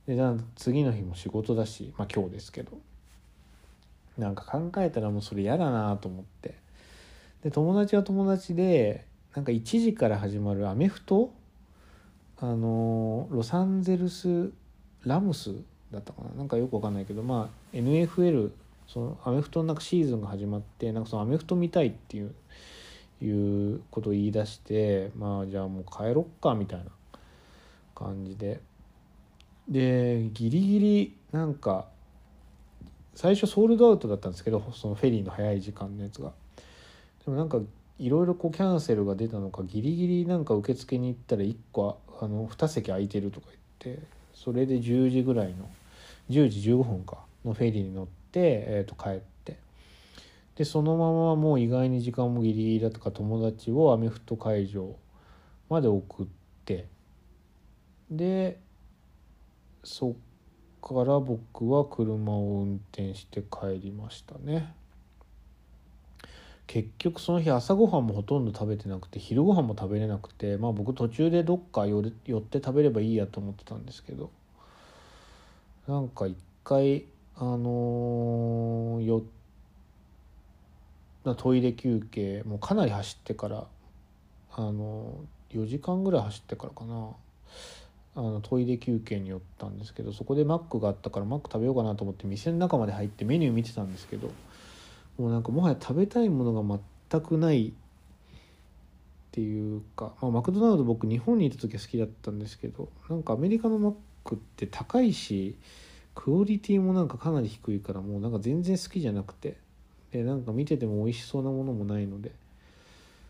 で次の日も仕事だしまあ今日ですけどなんか考えたらもうそれ嫌だなと思ってで友達は友達でなんか1時から始まるアメフト？あのロサンゼルスラムスだったかな？なんかよくわかんないけどまあ NFL そのアメフトのなんかシーズンが始まってなんかそのアメフト見たいっていういうことを言い出してまあじゃあもう帰ろっかみたいな感じで。でギリギリなんか最初ソールドアウトだったんですけどそのフェリーの早い時間のやつが。でもなんかいろいろこうキャンセルが出たのかギリギリなんか受付に行ったら1個あの2席空いてるとか言ってそれで10時ぐらいの10時15分かのフェリーに乗って、えー、と帰って。でそのままもう意外に時間もギリギリだとか友達をアメフト会場まで送ってでそっから僕は車を運転して帰りましたね。結局その日朝ごはんもほとんど食べてなくて昼ごはんも食べれなくてまあ僕途中でどっか寄って食べればいいやと思ってたんですけどなんか一回あのー、よトイレ休憩もうかなり走ってからあのー、4時間ぐらい走ってからかなあのトイレ休憩に寄ったんですけどそこでマックがあったからマック食べようかなと思って店の中まで入ってメニュー見てたんですけどもうなんかもはや食べたいものが全くないっていうか、まあ、マクドナルド僕日本にいた時は好きだったんですけどなんかアメリカのマックって高いしクオリティもなんかかなり低いからもうなんか全然好きじゃなくてでなんか見てても美味しそうなものもないので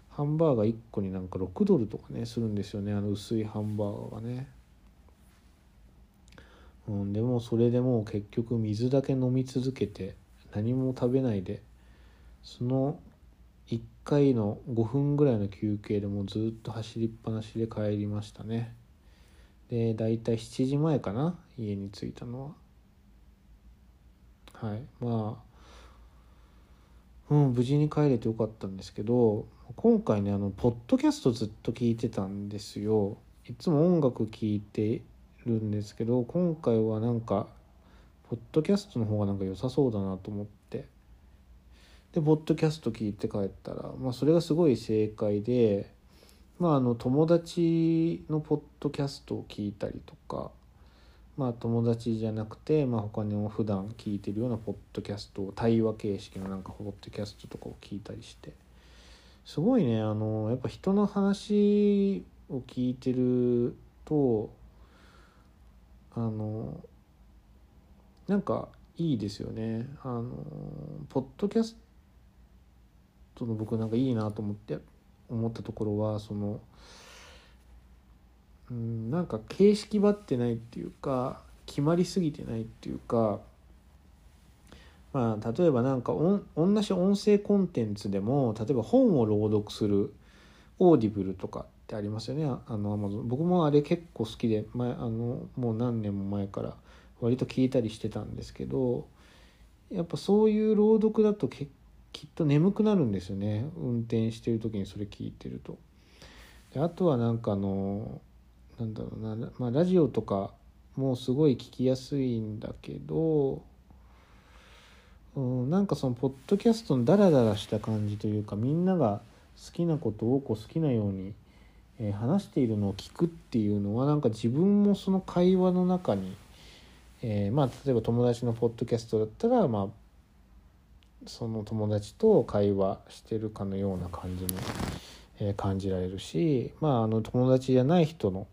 ハンバーガー1個になんか6ドルとかねするんですよねあの薄いハンバーガーがね。うん、でもそれでもう結局水だけ飲み続けて何も食べないでその1回の5分ぐらいの休憩でもうずっと走りっぱなしで帰りましたね。で大体7時前かな？家に着いたのは。はい。まあうん無事に帰れてよかったんですけど今回ねあのポッドキャストずっと聞いてたんですよ。いつも音楽聴いてるんですけど今回はなんかポッドキャストの方がなんか良さそうだなと思って。でポッドキャスト聞いて帰ったら、まあ、それがすごい正解で、まあ、あの友達のポッドキャストを聞いたりとか、まあ、友達じゃなくて、まあ、他にも普段聞いてるようなポッドキャスト対話形式のなんかポッドキャストとかを聞いたりして。すごいねあのやっぱ人の話を聞いてるとあのなんかいいですよね。あのポッドキャストの僕なんかいいなと思って思ったところはそのうんなんか形式ばってないっていうか決まりすぎてないっていうかまあ例えばなんか同じ音声コンテンツでも例えば本を朗読するAudible とかってありますよねあの Amazon 僕もあれ結構好きで前あのもう何年も前から割と聞いたりしてたんですけどやっぱそういう朗読だと結構きっと眠くなるんですよね運転してる時にそれ聞いてると。であとはなんかあのなんだろうな、まあ、ラジオとかもすごい聞きやすいんだけど、うん、なんかそのポッドキャストのダラダラした感じというかみんなが好きなことをこう好きなようにえ話しているのを聞くっていうのはなんか自分もその会話の中に、えー、まあ例えば友達のポッドキャストだったらまあその友達と会話してるかのような感じに、え感じられるしまああの友達じゃない人の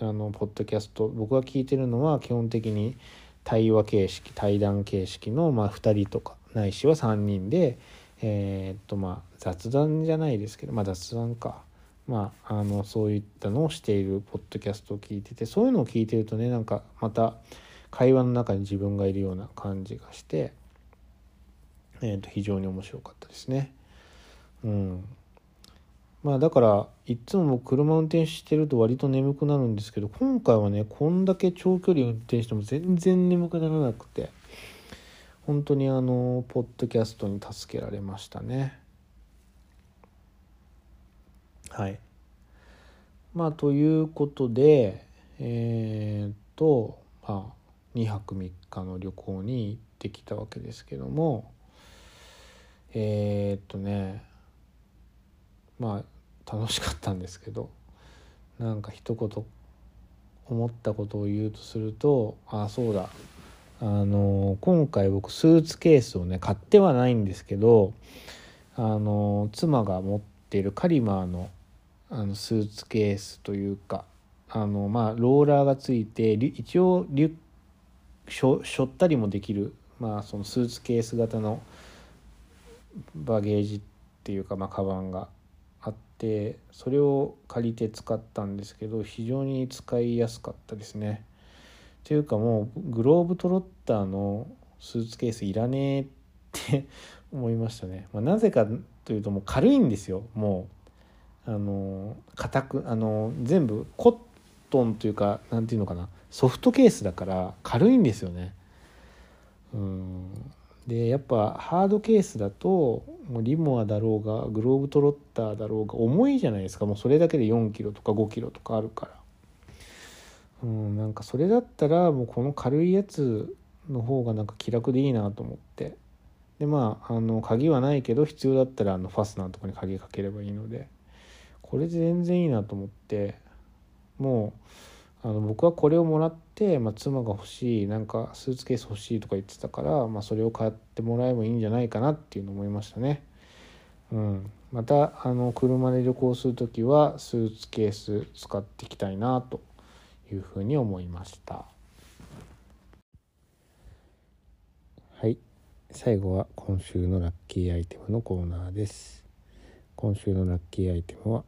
あのポッドキャスト僕が聞いてるのは基本的に対話形式対談形式の、まあ、2人とかないしは3人で、えー、っとまあ雑談じゃないですけどまあ雑談か。まあ、あのそういったのをしているポッドキャストを聞いててそういうのを聞いてるとねなんかまた会話の中に自分がいるような感じがして、えー、と非常に面白かったですね。うんまあだからいつも車運転してると割と眠くなるんですけど今回はねこんだけ長距離運転しても全然眠くならなくて本当にあのポッドキャストに助けられましたね。はい。まあということでえー、っとまあ2泊3日の旅行に行ってきたわけですけどもえー、っとねまあ楽しかったんですけどなんか一言思ったことを言うとするとあそうだ。あの今回僕スーツケースをね買ってはないんですけどあの妻が持っているカリマーのあのスーツケースというかあのまあローラーがついて一応リュしょしょったりもできる、まあ、そのスーツケース型のバゲージっていうかまあカバンがあってそれを借りて使ったんですけど非常に使いやすかったですね。というかもうグローブトロッターのスーツケースいらねえって 思いましたね。まあ、なぜかというともう軽いんですよもうあの硬くあの全部コットンというか何ていうのかなソフトケースだから軽いんですよね。うんでやっぱハードケースだともうリモアだろうがグローブトロッターだろうが重いじゃないですか。もうそれだけで4キロとか5キロとかあるから。うんなんかそれだったらもうこの軽いやつの方がなんか気楽でいいなと思って。でまああの鍵はないけど必要だったらあのファスナーとかに鍵かければいいので。これで全然いいなと思って。もうあの僕はこれをもらって、まあ、妻が欲しいなんかスーツケース欲しいとか言ってたから、まあ、それを買ってもらえばいいんじゃないかなっていうのを思いましたね。うん、またあの車で旅行する時はスーツケース使っていきたいなというふうに思いました。はい最後は今週のラッキーアイテムのコーナーです今週のラッキーアイテムは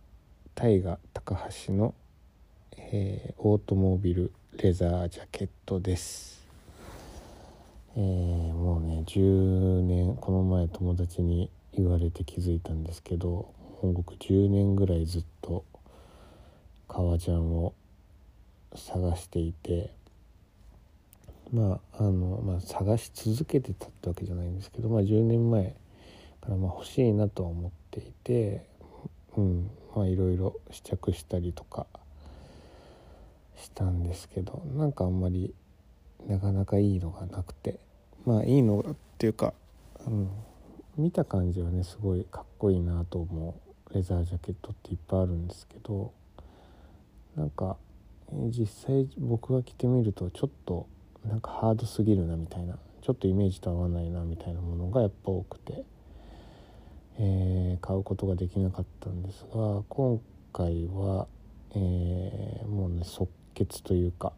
大河高橋のえー、オートモービルレザージャケットです、えー、もうね10年この前友達に言われて気づいたんですけどもう僕10年ぐらいずっと革ジャンを探していてまああの、まあ、探し続けてたってわけじゃないんですけど、まあ、10年前からまあ欲しいなとは思っていてうんまあいろいろ試着したりとかしたんですけどなんかあんまりなかなかいいのがなくてまあいいのっていうか、うん、見た感じはねすごいかっこいいなと思うレザージャケットっていっぱいあるんですけどなんか実際僕が着てみるとちょっとなんかハードすぎるなみたいなちょっとイメージと合わないなみたいなものがやっぱ多くて、えー、買うことができなかったんですが今回は、えー、もうね速決というか、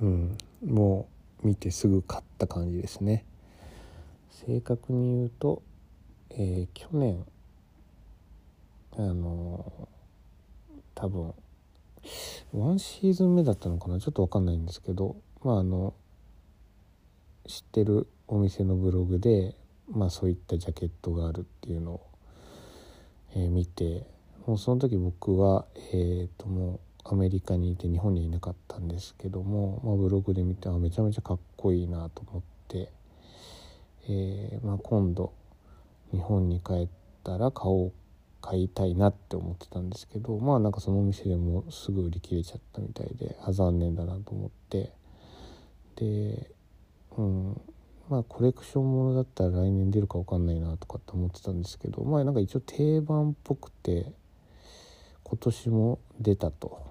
うん、もう見てすぐ買った感じですね。正確に言うと、えー、去年あの多分ワンシーズン目だったのかな？ちょっと分かんないんですけどまああの知ってるお店のブログで、まあ、そういったジャケットがあるっていうのを、えー、見てもうその時僕はえっ、ー、ともうアメリカにいて日本にいなかったんですけども、まあ、ブログで見てあめちゃめちゃかっこいいなと思って、えー、まあ、今度日本に帰ったら買おう買いたいなって思ってたんですけどまあなんかそのお店でもすぐ売り切れちゃったみたいであ残念だなと思って。でうんまあコレクションものだったら来年出るか分かんないなとかって思ってたんですけどまあなんか一応定番っぽくて今年も出たと。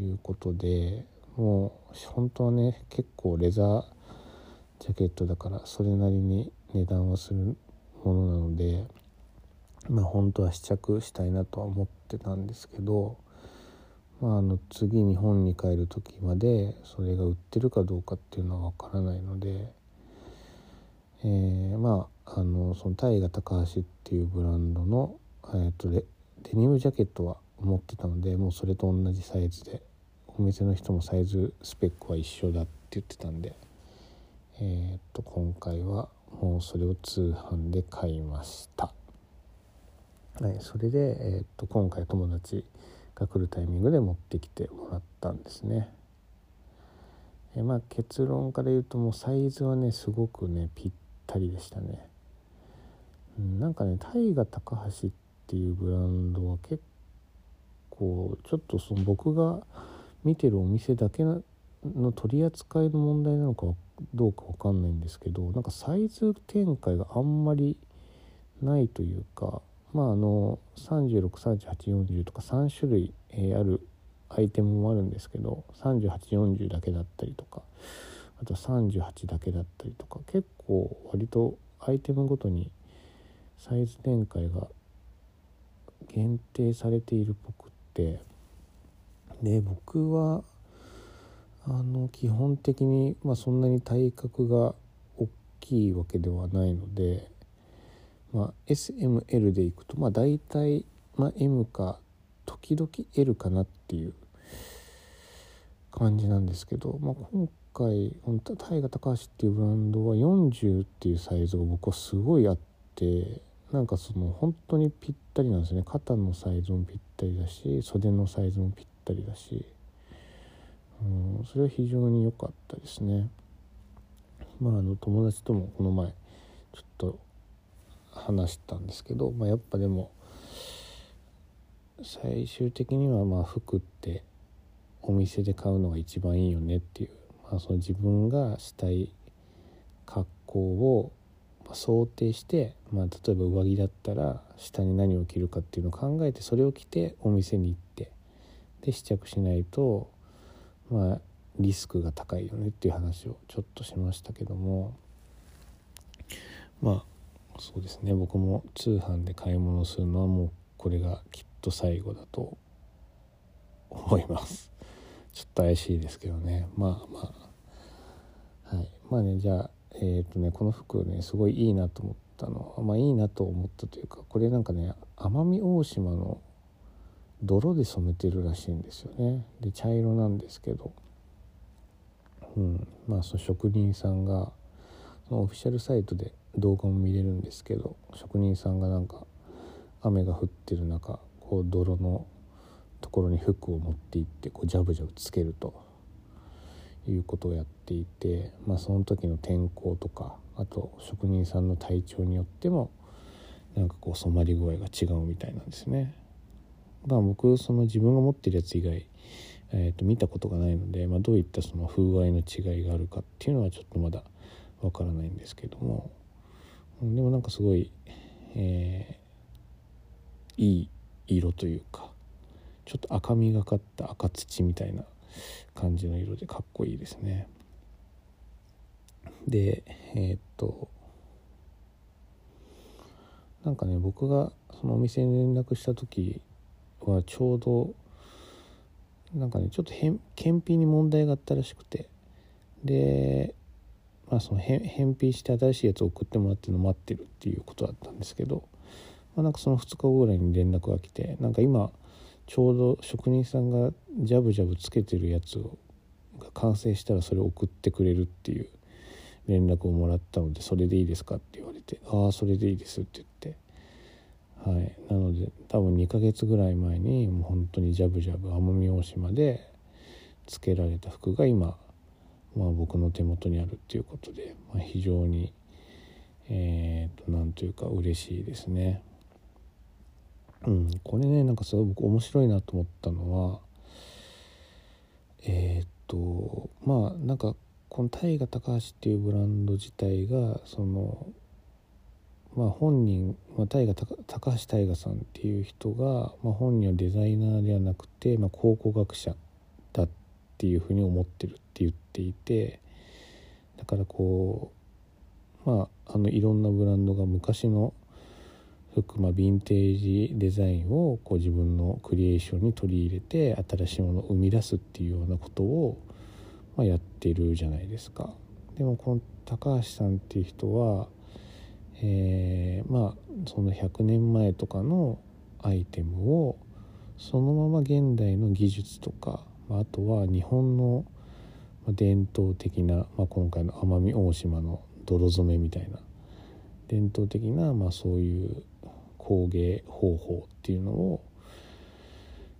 いうことでもう本当はね結構レザージャケットだからそれなりに値段はするものなのでまあ本当は試着したいなとは思ってたんですけど、まあ、あの次日本に帰る時までそれが売ってるかどうかっていうのはわからないので、えー、まああのその大河高橋っていうブランドの、えー、とレデニムジャケットは持ってたのでもうそれと同じサイズでお店の人もサイズスペックは一緒だって言ってたんでえー、っと今回はもうそれを通販で買いました。はい、それで、えー、っと今回友達が来るタイミングで持ってきてもらったんですね。えまあ結論から言うともうサイズはねすごくねぴったりでしたね。うん、なんかね大河高橋っていうブランドは結構ちょっとその僕が見てるお店だけの取り扱いの問題なのかどうか分かんないんですけどなんかサイズ展開があんまりないというかまああの363840とか3種類、え、あるアイテムもあるんですけど3840だけだったりとかあと38だけだったりとか結構割とアイテムごとにサイズ展開が限定されているっぽくってで僕はあの基本的に、まあ、そんなに体格が大きいわけではないので、まあ、SML でいくと、まあ、大体、まあ、M か時々 L かなっていう感じなんですけど、まあ、今回大河高橋っていうブランドは40っていうサイズが僕はすごいあってなんかその本当にぴったりなんですね。肩のサイズもぴったりだし袖のサイズもぴったりだし、うん、それは非常に良かったですね。まあ、あの友達ともこの前ちょっと話したんですけど、まあ、やっぱでも最終的にはま服ってお店で買うのが一番いいよねっていう、まあ、その自分がしたい格好を想定して、まあ、例えば上着だったら下に何を着るかっていうのを考えてそれを着てお店に行ってで試着しないとまあリスクが高いよねっていう話をちょっとしましたけども。まあそうですね。僕も通販で買い物するのはもうこれがきっと最後だと思います。ちょっと怪しいですけどね。まあまあ。はい。まあねじゃあえっ、ー、とねこの服ねすごいいいなと思ったのはまあいいなと思ったというかこれなんかね奄美大島の泥で染めてるらしいんですよね。で茶色なんですけど。うん。まあその職人さんがそのオフィシャルサイトで動画も見れるんですけど職人さんがなんか雨が降ってる中こう泥のところに服を持っていってこうジャブジャブつけるということをやっていて、まあ、その時の天候とかあと職人さんの体調によってもなんかこう染まり具合が違うみたいなんですね。まあ、僕その自分が持ってるやつ以外、えー、と見たことがないので、まあ、どういったその風合いの違いがあるかっていうのはちょっとまだわからないんですけどもでもなんかすごい、えー、いい色というかちょっと赤みがかった赤土みたいな感じの色でかっこいいですね。でえー、っとなんかね僕がそのお店に連絡した時はちょうどなんかねちょっと検品に問題があったらしくてでまあその返品して新しいやつを送ってもらってるの待ってるっていうことだったんですけど、まあ、なんかその2日後ぐらいに連絡が来てなんか今ちょうど職人さんがジャブジャブつけてるやつをが完成したらそれを送ってくれるっていう連絡をもらったので「それでいいですか?」って言われて「ああそれでいいです」って言ってはい、なので多分2ヶ月ぐらい前にもう本当にジャブジャブ奄美大島でつけられた服が今、まあ、僕の手元にあるっていうことで、まあ、非常にえー、となんというか嬉しいですね。うん、これねなんかすごい僕面白いなと思ったのはえっ、とまあなんかこの大河高橋っていうブランド自体がそのまあ、本人、まあ、大河高橋大河さんっていう人が、まあ、本人はデザイナーではなくて、まあ、考古学者だっていうふうに思ってるって言っていてだからこうまああのいろんなブランドが昔の服、まあ、ヴィンテージデザインをこう自分のクリエーションに取り入れて新しいものを生み出すっていうようなことを、まあ、やってるじゃないですか。でもこの高橋さんっていう人はえー、まあその100年前とかのアイテムをそのまま現代の技術とかあとは日本の伝統的な、まあ、今回の奄美大島の泥染めみたいな伝統的な、まあ、そういう工芸方法っていうのを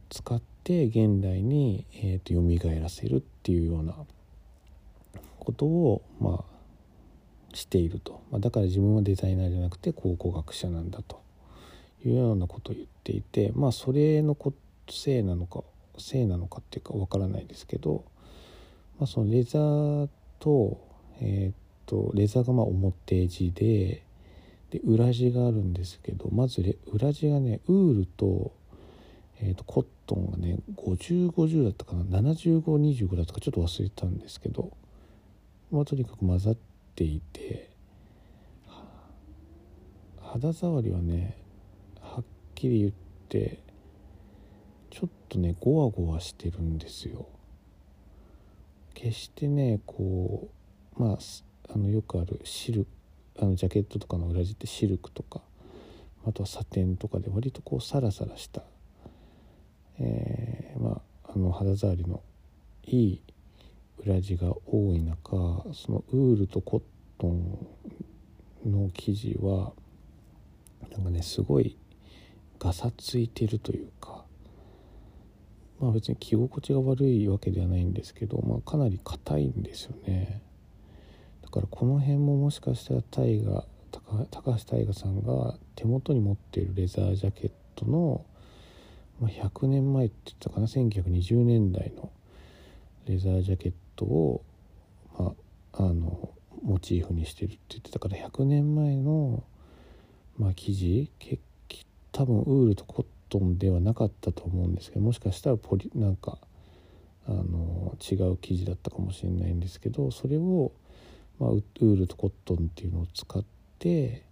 使って現代に、えーと、蘇らせるっていうようなことをまあしていると、まあ、だから自分はデザイナーじゃなくて考古学者なんだと。いうようなことを言っていてまあそれのせいなのかせいなのかっていうかわからないですけど、まあ、そのレザーと,、えーと、レザーがまあ表地でで裏地があるんですけどまず裏地がねウールと,、えーと、コットンがね5050だったかな7525だったかちょっと忘れたんですけど、まあ、とにかく混ざってていて肌触りはねはっきり言ってちょっとねゴワゴワしてるんですよ。決してねこうまああのよくあるシルあのジャケットとかの裏地ってシルクとかあとはサテンとかで割とこうサラサラした、えー、まあ、あの肌触りのいい裏地が多い中そのウールとコットンの生地はなんかねすごいガサついてるというかまあ別に着心地が悪いわけではないんですけど、まあ、かなり硬いんですよね。だからこの辺ももしかしたら大河高橋大河さんが手元に持っているレザージャケットの、まあ、100年前って言ったかな1920年代のレザージャケットを、まあ、あのモチーフにしてるって言ってたから100年前の、まあ、生地多分ウールとコットンではなかったと思うんですけどもしかしたらポリなんかあの違う生地だったかもしれないんですけどそれを、まあ、ウールとコットンっていうのを使って、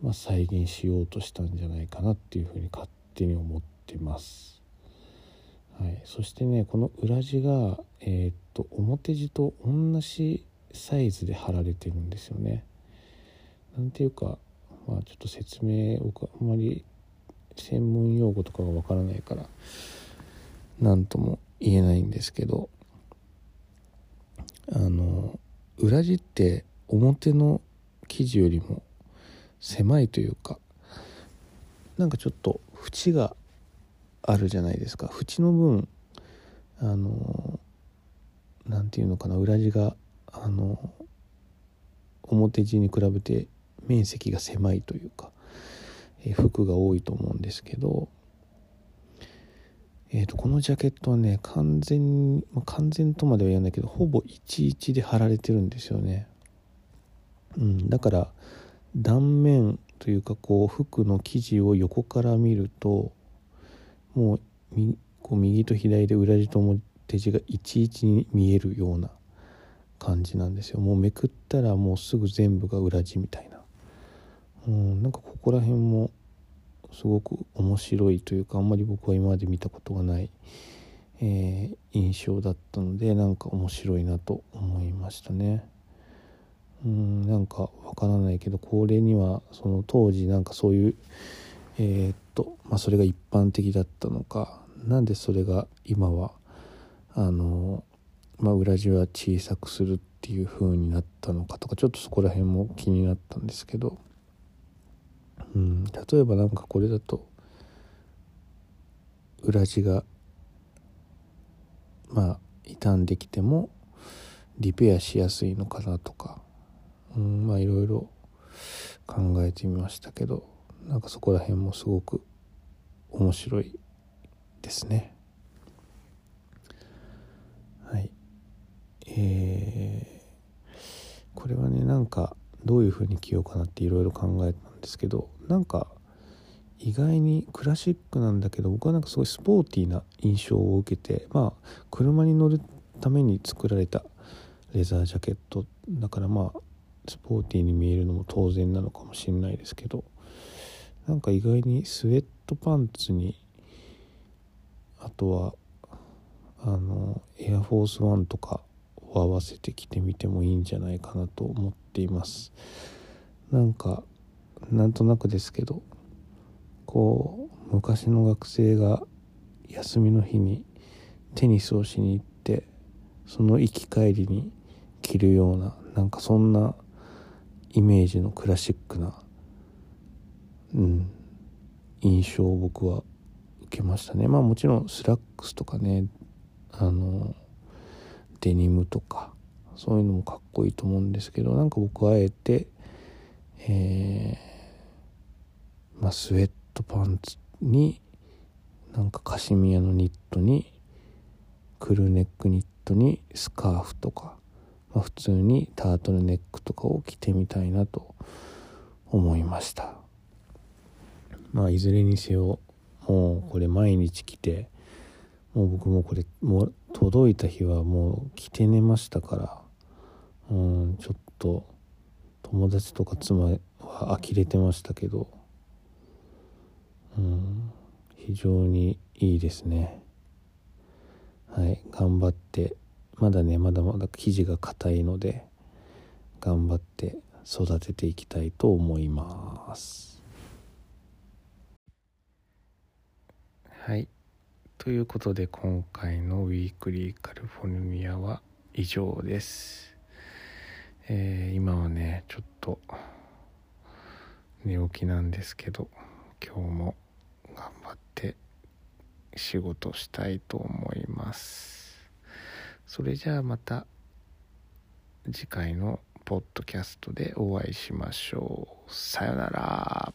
まあ、再現しようとしたんじゃないかなっていうふうに勝手に思ってます。はい、そしてねこの裏地が、えー、っと表地と同じサイズで貼られてるんですよね。なんていうか、まあ、ちょっと説明をあんまり専門用語とかがわからないから何とも言えないんですけどあの裏地って表の生地よりも狭いというかなんかちょっと縁があるじゃないですか。縁の分あの何て言うのかな。裏地があの表地に比べて面積が狭いというか服が多いと思うんですけど、えー、とこのジャケットはね完全に、まあ、完全とまでは言わないけどほぼ11で貼られてるんですよね、うん、だから断面というかこう服の生地を横から見るともうこう右と左で裏地と表地が11に見えるような感じなんですよもうめくったらもうすぐ全部が裏地みたいなうんなんかここら辺もすごく面白いというかあんまり僕は今まで見たことがない、えー、印象だったのでなんか面白いなと思いましたね。うんなんかわからないけどこれにはその当時なんかそういうえー、とまあそれが一般的だったのかなんでそれが今はあのまあ裏地は小さくするっていう風になったのかとかちょっとそこら辺も気になったんですけどうん、例えばなんかこれだと裏地がまあ傷んできてもリペアしやすいのかなとか、うん、まあいろいろ考えてみましたけどなんかそこら辺もすごく面白いですね。はい。えー、これはねなんかどういうふうに着ようかなっていろいろ考えたんですけどなんか意外にクラシックなんだけど僕はなんかすごいスポーティーな印象を受けてまあ車に乗るために作られたレザージャケットだからまあスポーティーに見えるのも当然なのかもしれないですけどなんか意外にスウェットパンツにあとはあのエアフォースワンとかを合わせて着てみてもいいんじゃないかなと思っています。なんかなんとなくですけどこう昔の学生が休みの日にテニスをしに行ってその行き帰りに着るようななんかそんなイメージのクラシックな、うん、印象を僕は受けましたね。まあもちろんスラックスとかねあのデニムとかそういうのもかっこいいと思うんですけどなんか僕はあえてえー、まあスウェットパンツになんかカシミヤのニットにクルーネックニットにスカーフとか、まあ、普通にタートルネックとかを着てみたいなと思いました。まあいずれにせよもうこれ毎日着てもう僕もこれもう届いた日はもう着て寝ましたからうんちょっと友達とか妻は呆れてましたけどうん非常にいいですね。はい頑張ってまだねまだまだ生地が硬いので頑張って育てていきたいと思います。はい。ということで今回の「ウィークリーカリフォルニア」は以上です、えー、今はねちょっと寝起きなんですけど今日も頑張って仕事したいと思います。それじゃあまた次回のポッドキャストでお会いしましょう。さよなら。